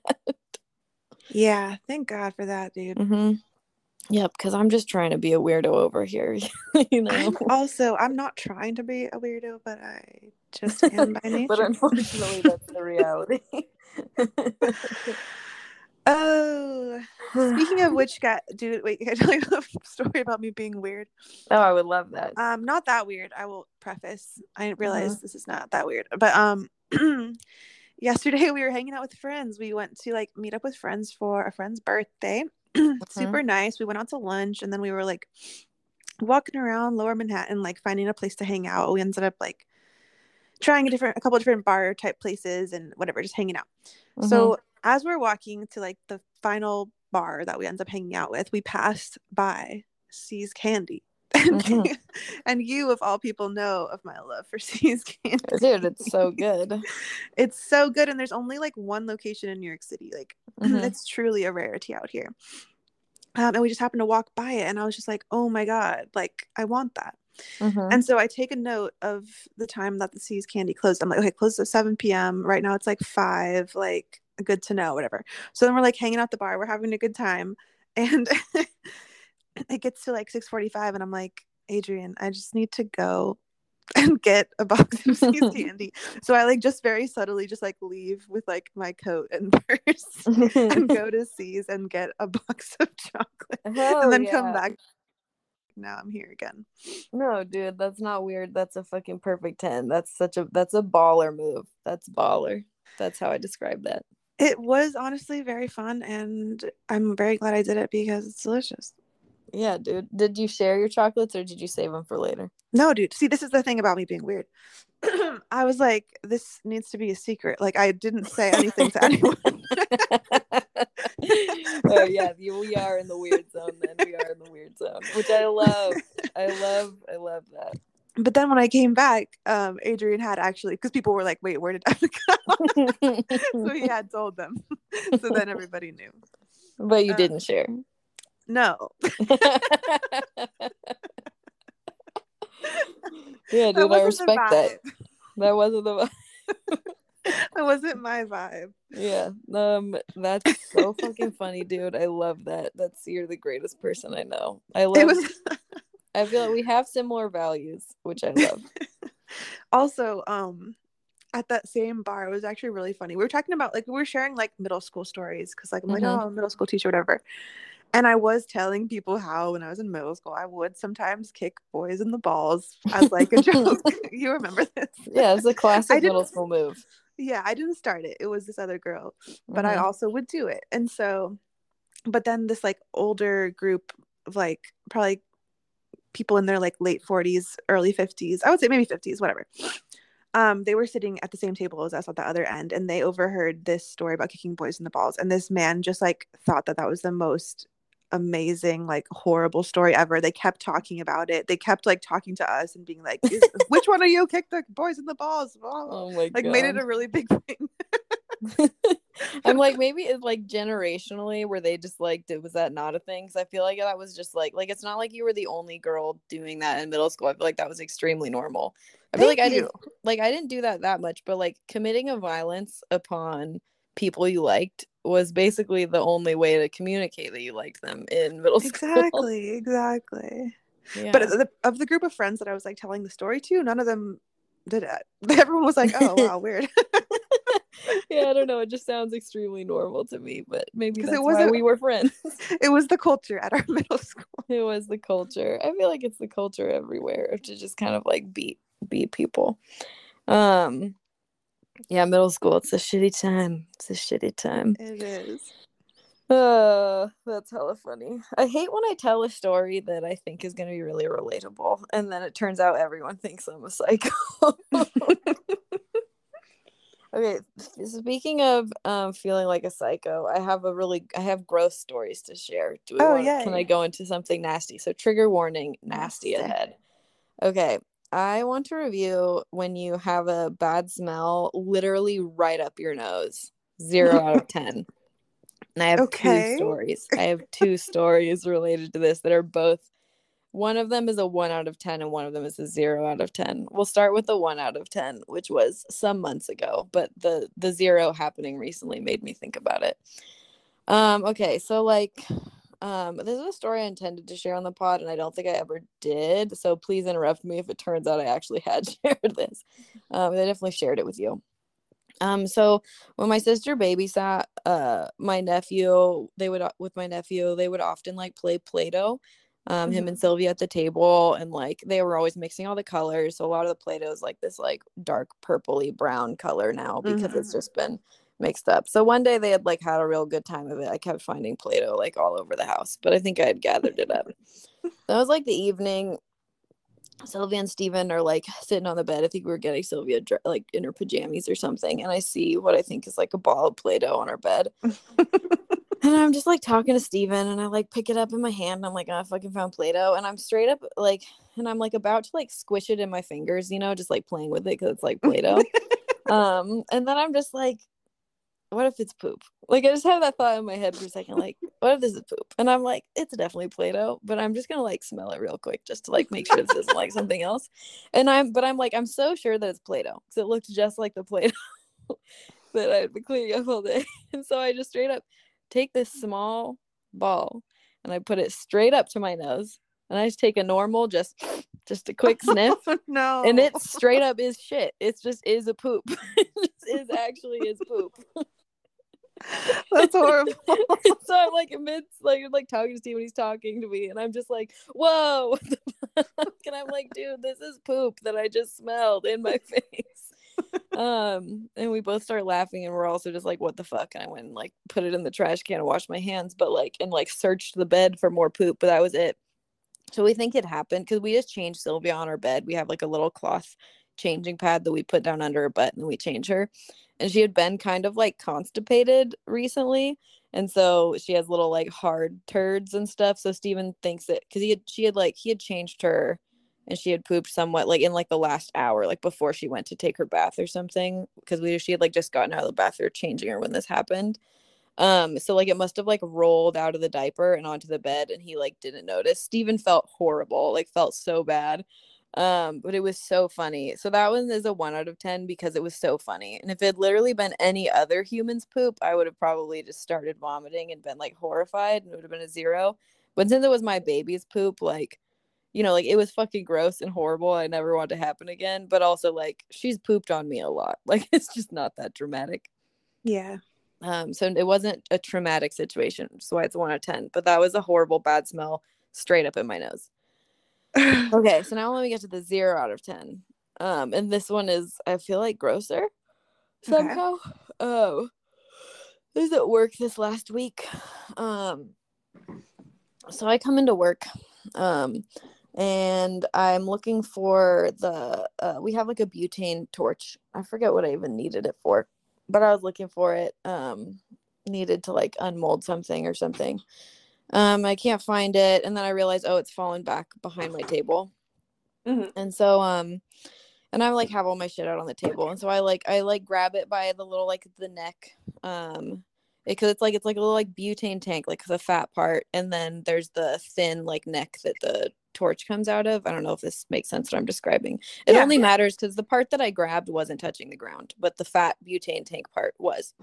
Yeah, thank God for that, dude. mm-hmm. yep because i'm just trying to be a weirdo over here you know I'm also I'm not trying to be a weirdo, but I just am by nature. but unfortunately that's the reality oh, speaking of which, got dude, wait, can I tell you a story about me being weird? oh i would love that Um, not that weird. I will preface. I didn't realize Uh-huh. this is not that weird, but um, yesterday we were hanging out with friends. We went to like meet up with friends for a friend's birthday. Super nice. We went out to lunch, and then we were like walking around Lower Manhattan, like finding a place to hang out. We ended up like trying a different, a couple different bar type places and whatever, just hanging out. So as we're walking to like the final bar that we end up hanging out with, we passed by See's Candy. And, Mhm. and you, of all people, know of my love for See's Candy. dude it's so good It's so good, and there's only like one location in New York City. Like Mhm. it's truly a rarity out here. Um, and we just happened to walk by it, and I was just like, "Oh my god! Like I want that." Mhm. And so I take a note of the time that the See's Candy closed. I'm like, okay, closed at 7 p.m. Right now it's like 5, like good to know, whatever. So then we're like hanging out the bar, we're having a good time. And it gets to like 6:45 and I'm like, Adrian, I just need to go and get a box of See's candy. So I like just very subtly just like leave with like my coat and purse and go to See's and get a box of chocolate Hell and then come back. Now I'm here again. No, dude, that's not weird. That's a fucking perfect 10. That's such a that's a baller move. That's baller. That's how I describe that. It was honestly very fun, and I'm very glad I did it because it's delicious. Yeah, dude. Did you share your chocolates or did you save them for later? No, dude. See, this is the thing about me being weird. I was like, this needs to be a secret. Like, I didn't say anything to anyone. oh yeah, we are in the weird zone then. We are in the weird zone, which I love. I love I love that. But then when I came back, um, Adrian had actually because people were like, "Wait, where did Evan go?" so he had told them. so then everybody knew. But you um, didn't share. No. yeah, dude, I respect that. That wasn't the vibe. that wasn't my vibe. Yeah. Um that's so fucking funny, dude. I love that. That's you're the greatest person I know. I love was... I feel like we have similar values, which I love. also, um at that same bar, it was actually really funny. We were talking about like we were sharing like middle school stories because like I'm like, mm-hmm. oh, middle school teacher, whatever. And I was telling people how when I was in middle school, I would sometimes kick boys in the balls as like a joke. you remember this? Yeah, it's a classic middle school move. Yeah, I didn't start it. It was this other girl, but mm-hmm. I also would do it. And so, but then this like older group of like probably people in their like late 40s, early 50s, I would say maybe 50s, whatever. Um, they were sitting at the same table as us at the other end, and they overheard this story about kicking boys in the balls. And this man just like thought that that was the most amazing like horrible story ever they kept talking about it they kept like talking to us and being like which one of you kicked the boys in the balls oh, oh my like God. made it a really big thing i'm like maybe it's like generationally where they just like did was that not a thing because i feel like that was just like like it's not like you were the only girl doing that in middle school i feel like that was extremely normal i feel Thank like i didn't like i didn't do that that much but like committing a violence upon people you liked was basically the only way to communicate that you liked them in middle school. Exactly, exactly. Yeah. But the, of the group of friends that I was like telling the story to, none of them did it. Everyone was like, "Oh, wow, weird." yeah, I don't know. It just sounds extremely normal to me, but maybe that's it was why we were friends. it was the culture at our middle school. It was the culture. I feel like it's the culture everywhere to just kind of like beat beat people. Um, yeah, middle school. It's a shitty time. It's a shitty time. It is. Uh, that's hella funny. I hate when I tell a story that I think is going to be really relatable, and then it turns out everyone thinks I'm a psycho. okay, speaking of um, feeling like a psycho, I have a really, I have gross stories to share. Do we oh, want, yeah. Can I go into something nasty? So, trigger warning, nasty ahead. Okay, I want to review when you have a bad smell literally right up your nose. Zero out of 10. And I have okay. two stories. I have two stories related to this that are both one of them is a one out of 10 and one of them is a zero out of 10. We'll start with the one out of 10, which was some months ago, but the the zero happening recently made me think about it. Um, okay, so like um, this is a story I intended to share on the pod, and I don't think I ever did. So please interrupt me if it turns out I actually had shared this. Um, I definitely shared it with you. Um, so when my sister babysat uh my nephew, they would with my nephew, they would often like play Play-Doh. Um, mm-hmm. him and Sylvia at the table, and like they were always mixing all the colors. So a lot of the Play-Doh is like this like dark purpley brown color now because mm-hmm. it's just been mixed up. So one day they had like had a real good time of it. I kept finding Play-Doh like all over the house, but I think I had gathered it up. that was like the evening. Sylvia and Steven are like sitting on the bed. I think we were getting Sylvia like in her pajamas or something. And I see what I think is like a ball of Play Doh on her bed. and I'm just like talking to Steven and I like pick it up in my hand. I'm like, oh, I fucking found Play Doh. And I'm straight up like, and I'm like about to like squish it in my fingers, you know, just like playing with it because it's like Play Doh. um, and then I'm just like, what if it's poop? Like I just have that thought in my head for a second, like, what if this is poop? And I'm like, it's definitely Play-Doh, but I'm just gonna like smell it real quick just to like make sure this isn't like something else. And I'm but I'm like, I'm so sure that it's Play-Doh because it looked just like the Play-Doh that I'd been cleaning up all day. And so I just straight up take this small ball and I put it straight up to my nose. And I just take a normal, just just a quick sniff. Oh, no. And it straight up is shit. It's just is a poop. it is actually is poop. That's horrible. so I'm like amidst like like talking to Steve when he's talking to me, and I'm just like, whoa, and I'm like, dude, this is poop that I just smelled in my face. um, and we both start laughing, and we're also just like, what the fuck? And I went and like put it in the trash can and washed my hands, but like and like searched the bed for more poop, but that was it. So we think it happened because we just changed Sylvia on our bed. We have like a little cloth changing pad that we put down under her butt and we change her and she had been kind of like constipated recently and so she has little like hard turds and stuff so Steven thinks that because he had she had like he had changed her and she had pooped somewhat like in like the last hour, like before she went to take her bath or something. Because we she had like just gotten out of the bath, they changing her when this happened. Um, so like it must have like rolled out of the diaper and onto the bed, and he like didn't notice. Steven felt horrible, like felt so bad. Um, but it was so funny. So that one is a one out of ten because it was so funny. And if it had literally been any other human's poop, I would have probably just started vomiting and been like horrified and it would have been a zero. But since it was my baby's poop, like, you know, like it was fucking gross and horrible. I never want to happen again. But also like she's pooped on me a lot. Like it's just not that dramatic. Yeah. Um, so it wasn't a traumatic situation. so why it's one out of ten. But that was a horrible bad smell straight up in my nose. okay, so now let me get to the zero out of ten. Um, and this one is I feel like grosser somehow. Okay. Oh, I was at work this last week. Um, so I come into work, um, and I'm looking for the. Uh, we have like a butane torch. I forget what I even needed it for, but I was looking for it. Um, needed to like unmold something or something. Um, I can't find it, and then I realized, oh, it's fallen back behind my table. Mm-hmm. And so, um, and I like have all my shit out on the table, and so I like I like grab it by the little like the neck, um, because it, it's like it's like a little like butane tank, like the fat part, and then there's the thin like neck that the torch comes out of. I don't know if this makes sense what I'm describing. It yeah. only matters because the part that I grabbed wasn't touching the ground, but the fat butane tank part was.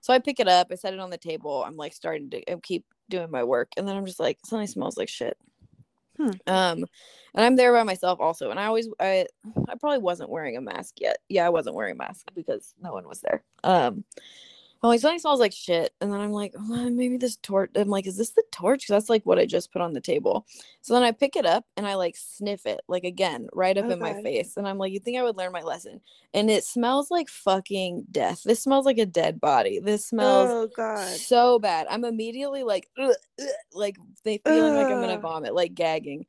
So I pick it up, I set it on the table. I'm like starting to keep doing my work, and then I'm just like, something smells like shit. Hmm. Um, and I'm there by myself also, and I always I I probably wasn't wearing a mask yet. Yeah, I wasn't wearing a mask because no one was there. Um, I'm like, something smells like shit. And then I'm like, well, maybe this torch. I'm like, is this the torch? Because that's like what I just put on the table. So then I pick it up and I like sniff it, like again, right up in my face. And I'm like, you think I would learn my lesson? And it smells like fucking death. This smells like a dead body. This smells oh, God. so bad. I'm immediately like, ugh, ugh, like they feeling ugh. like I'm gonna vomit, like gagging.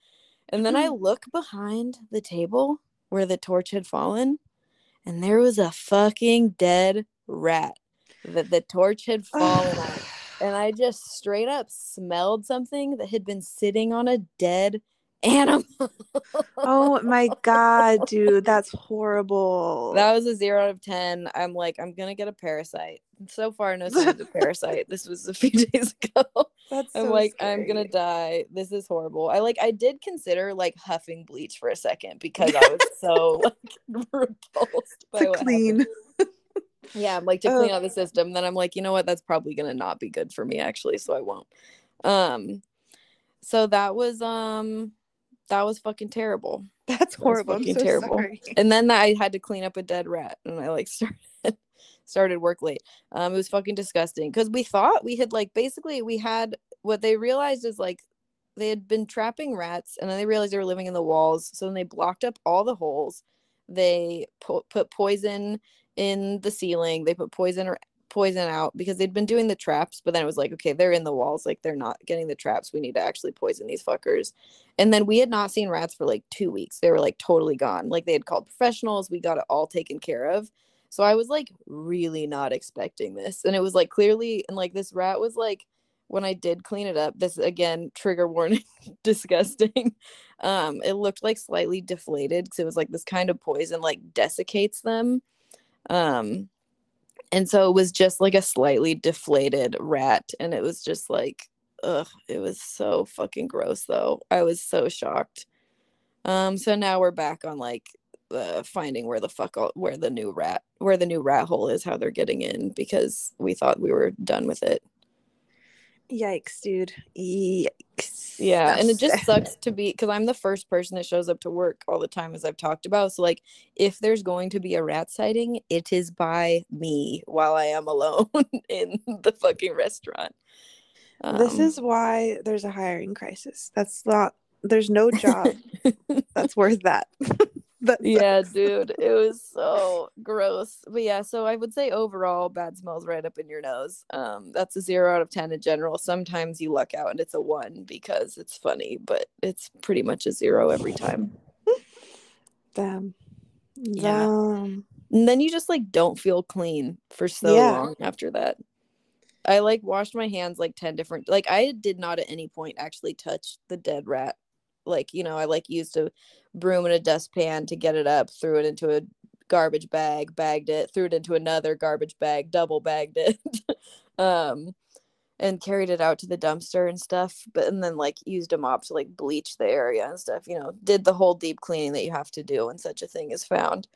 And then I look behind the table where the torch had fallen, and there was a fucking dead rat that the torch had fallen out. And I just straight up smelled something that had been sitting on a dead animal. oh my god, dude, that's horrible. That was a zero out of ten. I'm like, I'm gonna get a parasite. So far, no signs of parasite. This was a few days ago. That's so I'm like, scary. I'm gonna die. This is horrible. I like, I did consider like huffing bleach for a second because I was so like repulsed by to clean. Happened yeah i'm like to clean out the system then i'm like you know what? That's probably gonna not be good for me actually so i won't. Um so that was um that was fucking terrible. That's that horrible fucking so terrible. sorry. and then i had to clean up a dead rat and i like started started work late. Um it was fucking disgusting because we thought we had like basically we had what they realized is like they had been trapping rats and then they realized they were living in the walls so then they blocked up all the holes. They po- put poison in the ceiling. They put poison or poison out because they'd been doing the traps, but then it was like, okay, they're in the walls, like they're not getting the traps. We need to actually poison these fuckers. And then we had not seen rats for like two weeks. They were like totally gone. Like they had called professionals. We got it all taken care of. So I was like really not expecting this. And it was like clearly, and like this rat was like, when I did clean it up, this again, trigger warning, disgusting. Um, it looked like slightly deflated because it was like this kind of poison like desiccates them um, and so it was just like a slightly deflated rat. And it was just like, ugh, it was so fucking gross though. I was so shocked. Um, so now we're back on like uh, finding where the fuck all, where the new rat where the new rat hole is, how they're getting in because we thought we were done with it. Yikes, dude. Yikes. Yeah. That's and it just sucks to be because I'm the first person that shows up to work all the time, as I've talked about. So, like, if there's going to be a rat sighting, it is by me while I am alone in the fucking restaurant. Um, this is why there's a hiring crisis. That's not, there's no job that's worth that. yeah, dude, it was so gross. But yeah, so I would say overall, bad smells right up in your nose. Um, that's a zero out of ten in general. Sometimes you luck out and it's a one because it's funny, but it's pretty much a zero every time. Damn. Yeah. And then you just like don't feel clean for so yeah. long after that. I like washed my hands like 10 different like I did not at any point actually touch the dead rat like you know I like used a broom and a dustpan to get it up, threw it into a garbage bag, bagged it, threw it into another garbage bag, double bagged it. um and carried it out to the dumpster and stuff but and then like used a mop to like bleach the area and stuff you know did the whole deep cleaning that you have to do when such a thing is found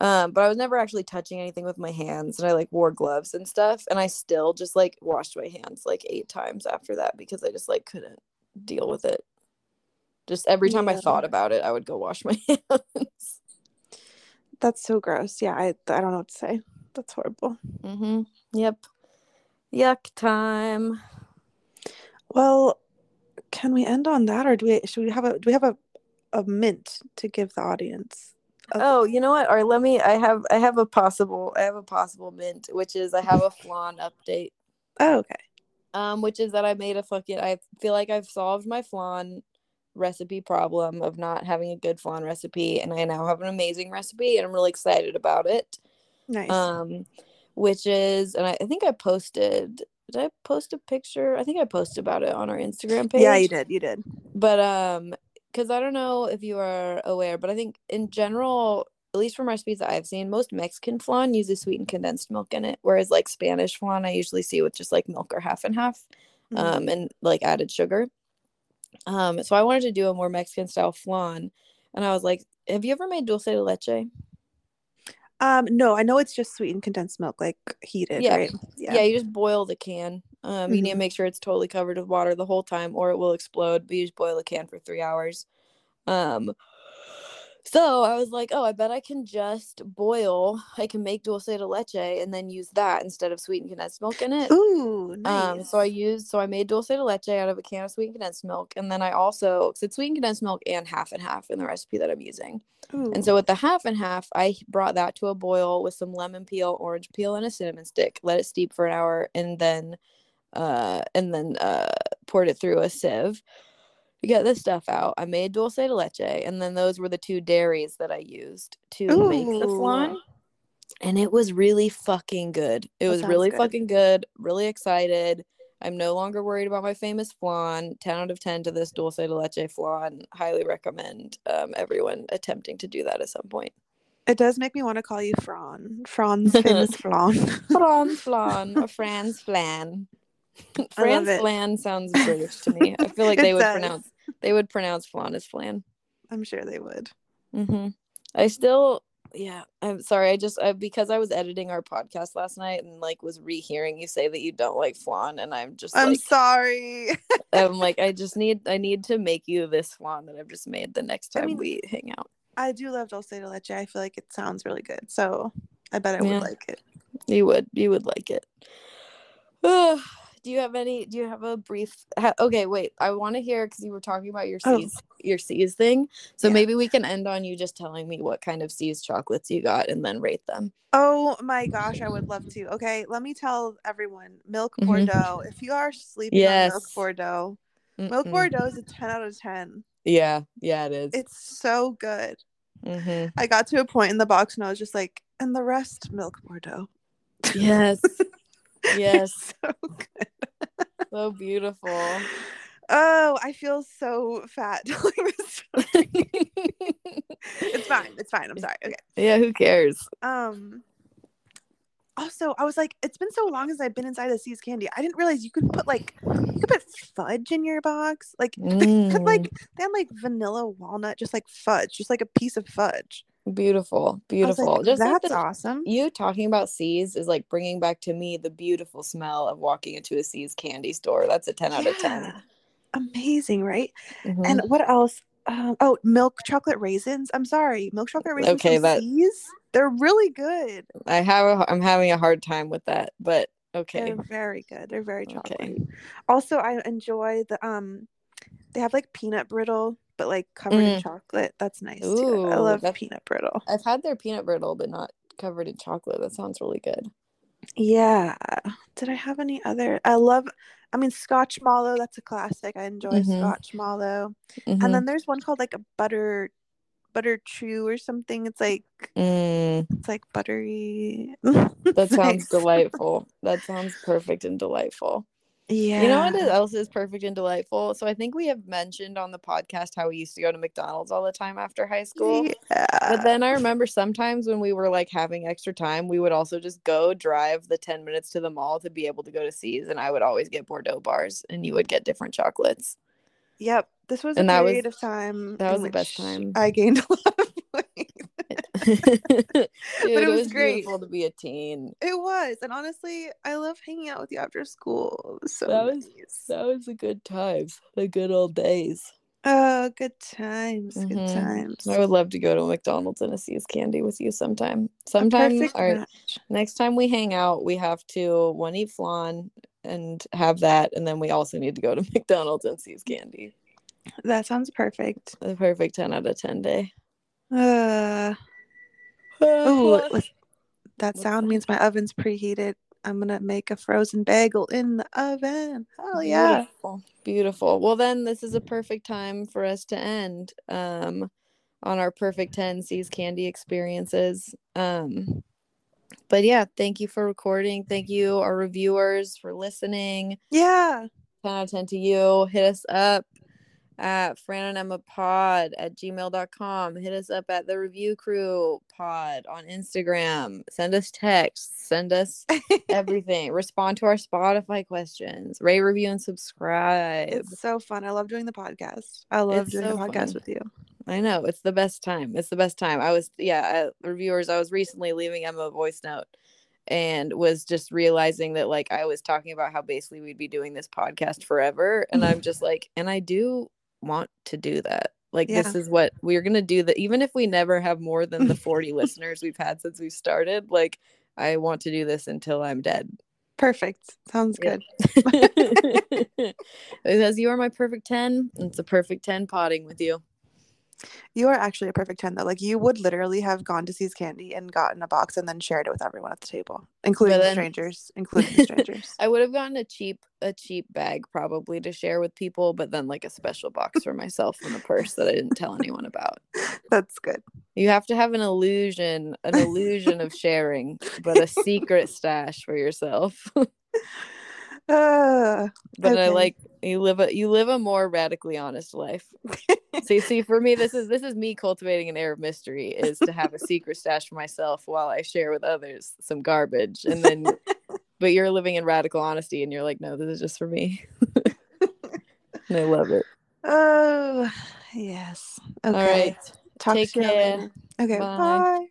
um but i was never actually touching anything with my hands and i like wore gloves and stuff and i still just like washed my hands like eight times after that because i just like couldn't deal with it just every time yeah. i thought about it i would go wash my hands that's so gross yeah i i don't know what to say that's horrible mm-hmm yep Yuck time. Well, can we end on that, or do we? Should we have a? Do we have a a mint to give the audience? Oh, you know what? Or let me. I have. I have a possible. I have a possible mint, which is I have a flan update. Oh, okay. Um, which is that I made a fucking. I feel like I've solved my flan recipe problem of not having a good flan recipe, and I now have an amazing recipe, and I'm really excited about it. Nice. Um which is, and I, I think I posted. Did I post a picture? I think I posted about it on our Instagram page. Yeah, you did. You did. But um, because I don't know if you are aware, but I think in general, at least from recipes that I've seen, most Mexican flan uses sweetened condensed milk in it, whereas like Spanish flan, I usually see with just like milk or half and half, mm-hmm. um, and like added sugar. Um, so I wanted to do a more Mexican style flan, and I was like, "Have you ever made dulce de leche?" Um, no, I know it's just sweetened condensed milk, like heated, yeah. right? Yeah. yeah, you just boil the can. Um, mm-hmm. you need to mm-hmm. make sure it's totally covered with water the whole time, or it will explode. But you just boil the can for three hours. Um, so I was like, oh, I bet I can just boil. I can make dulce de leche and then use that instead of sweetened condensed milk in it. Ooh, nice. Um, so I used, so I made dulce de leche out of a can of sweetened condensed milk, and then I also, so it's sweetened condensed milk and half and half in the recipe that I'm using. Ooh. And so with the half and half, I brought that to a boil with some lemon peel, orange peel, and a cinnamon stick. Let it steep for an hour, and then, uh, and then uh, poured it through a sieve to get this stuff out, I made dulce de leche, and then those were the two dairies that I used to Ooh. make the flan. And it was really fucking good. It that was really good. fucking good. Really excited. I'm no longer worried about my famous flan. 10 out of 10 to this dulce de leche flan. Highly recommend um, everyone attempting to do that at some point. It does make me want to call you Fran. Fran's famous flan. Fran flan, or Fran's flan. Fran's flan sounds British to me. I feel like they would pronounce they would pronounce flan as flan. I'm sure they would. Mm-hmm. I still, yeah. I'm sorry. I just I, because I was editing our podcast last night and like was rehearing you say that you don't like flan, and I'm just. I'm like, sorry. I'm like I just need I need to make you this flan that I've just made the next time I mean, we hang out. I do love dulce de leche. I feel like it sounds really good, so I bet I yeah. would like it. You would. You would like it do you have any do you have a brief ha, okay wait i want to hear because you were talking about your See's oh. your See's thing so yeah. maybe we can end on you just telling me what kind of See's chocolates you got and then rate them oh my gosh i would love to okay let me tell everyone milk mm-hmm. bordeaux mm-hmm. if you are sleeping yes. on milk bordeaux Mm-mm. milk bordeaux is a 10 out of 10 yeah yeah it is it's so good mm-hmm. i got to a point in the box and i was just like and the rest milk bordeaux yes Yes. so good. so beautiful. Oh, I feel so fat telling this it's fine. It's fine. I'm sorry. Okay. Yeah, who cares? Um also I was like, it's been so long since I've been inside a See's candy. I didn't realize you could put like you could put fudge in your box. Like mm. could like they had like vanilla walnut, just like fudge, just like a piece of fudge. Beautiful, beautiful. Like, Just that's the, awesome. You talking about See's is like bringing back to me the beautiful smell of walking into a See's candy store. That's a 10 yeah. out of 10. Amazing, right? Mm-hmm. And what else? Um, oh, milk chocolate raisins. I'm sorry, milk chocolate raisins. Okay, that See's. They're really good. I have. A, I'm having a hard time with that, but okay. They're very good. They're very chocolate. Okay. Also, I enjoy the um. They have like peanut brittle but like covered mm. in chocolate. That's nice Ooh, too. I love peanut brittle. I've had their peanut brittle, but not covered in chocolate. That sounds really good. Yeah. Did I have any other? I love. I mean, Scotch Mallow. That's a classic. I enjoy mm-hmm. Scotch Mallow. Mm-hmm. And then there's one called like a butter butter chew or something. It's like mm. it's like buttery. that sounds delightful. That sounds perfect and delightful. Yeah. You know what else is perfect and delightful? So I think we have mentioned on the podcast how we used to go to McDonald's all the time after high school. Yeah. But then I remember sometimes when we were like having extra time, we would also just go drive the 10 minutes to the mall to be able to go to See's. And I would always get Bordeaux bars and you would get different chocolates. Yep. This was And a that was- of time. that was the best time. I gained a lot of it was great. beautiful to be a teen. It was. And honestly, I love hanging out with you after school. Was so That was- nice. That was the good times, the good old days. Oh, good times. Good Mhm. times. I would love to go to McDonald's and a See's candy with you sometime. A Sometime, match. Next time we hang out, we have to one eat flan and have that, and then we also need to go to McDonald's and See's candy. That sounds perfect. The perfect ten out of ten day. Uh, oh, that sound means my oven's preheated. I'm gonna make a frozen bagel in the oven. Hell yeah! Beautiful. Beautiful. Well, then this is a perfect time for us to end um, on our perfect 10 See's candy experiences. Um, but yeah, thank you for recording. Thank you, our reviewers, for listening. Yeah. 10 out of 10 to you. Hit us up at Fran and Emma pod at gmail.com. Hit us up at the review crew pod on Instagram. Send us texts. Send us everything. Respond to our Spotify questions. Rate, review, and subscribe. It's so fun. I love doing the podcast. I love It's doing so the podcast fun. with you. I know. It's the best time. It's the best time. I was, yeah, uh, reviewers, I was recently leaving Emma a voice note and was just realizing that like I was talking about how basically we'd be doing this podcast forever. And I'm just like, and I do want to do that. Like this is what we're gonna do that even if we never have more than the 40 listeners we've had since we started, like I want to do this until I'm dead. Perfect. Sounds Yeah. good. because you are my perfect 10. It's a perfect 10 potting with you. You are actually a perfect 10 though. Like you would literally have gone to See's Candy and gotten a box and then shared it with everyone at the table, including the then- strangers, including the strangers. I would have gotten a cheap a cheap bag probably to share with people, but then like a special box for myself in the purse that I didn't tell anyone about. That's good. You have to have an illusion, an illusion of sharing, but a secret stash for yourself. Uh, but I like you live a you live a more radically honest life. see, see, for me, this is this is me cultivating an air of mystery is to have a secret stash for myself while I share with others some garbage, and then, but you're living in radical honesty, and you're like, no, this is just for me, and I love it. oh, yes. Okay. All right, Talk take to you care. later. Okay. Bye. bye.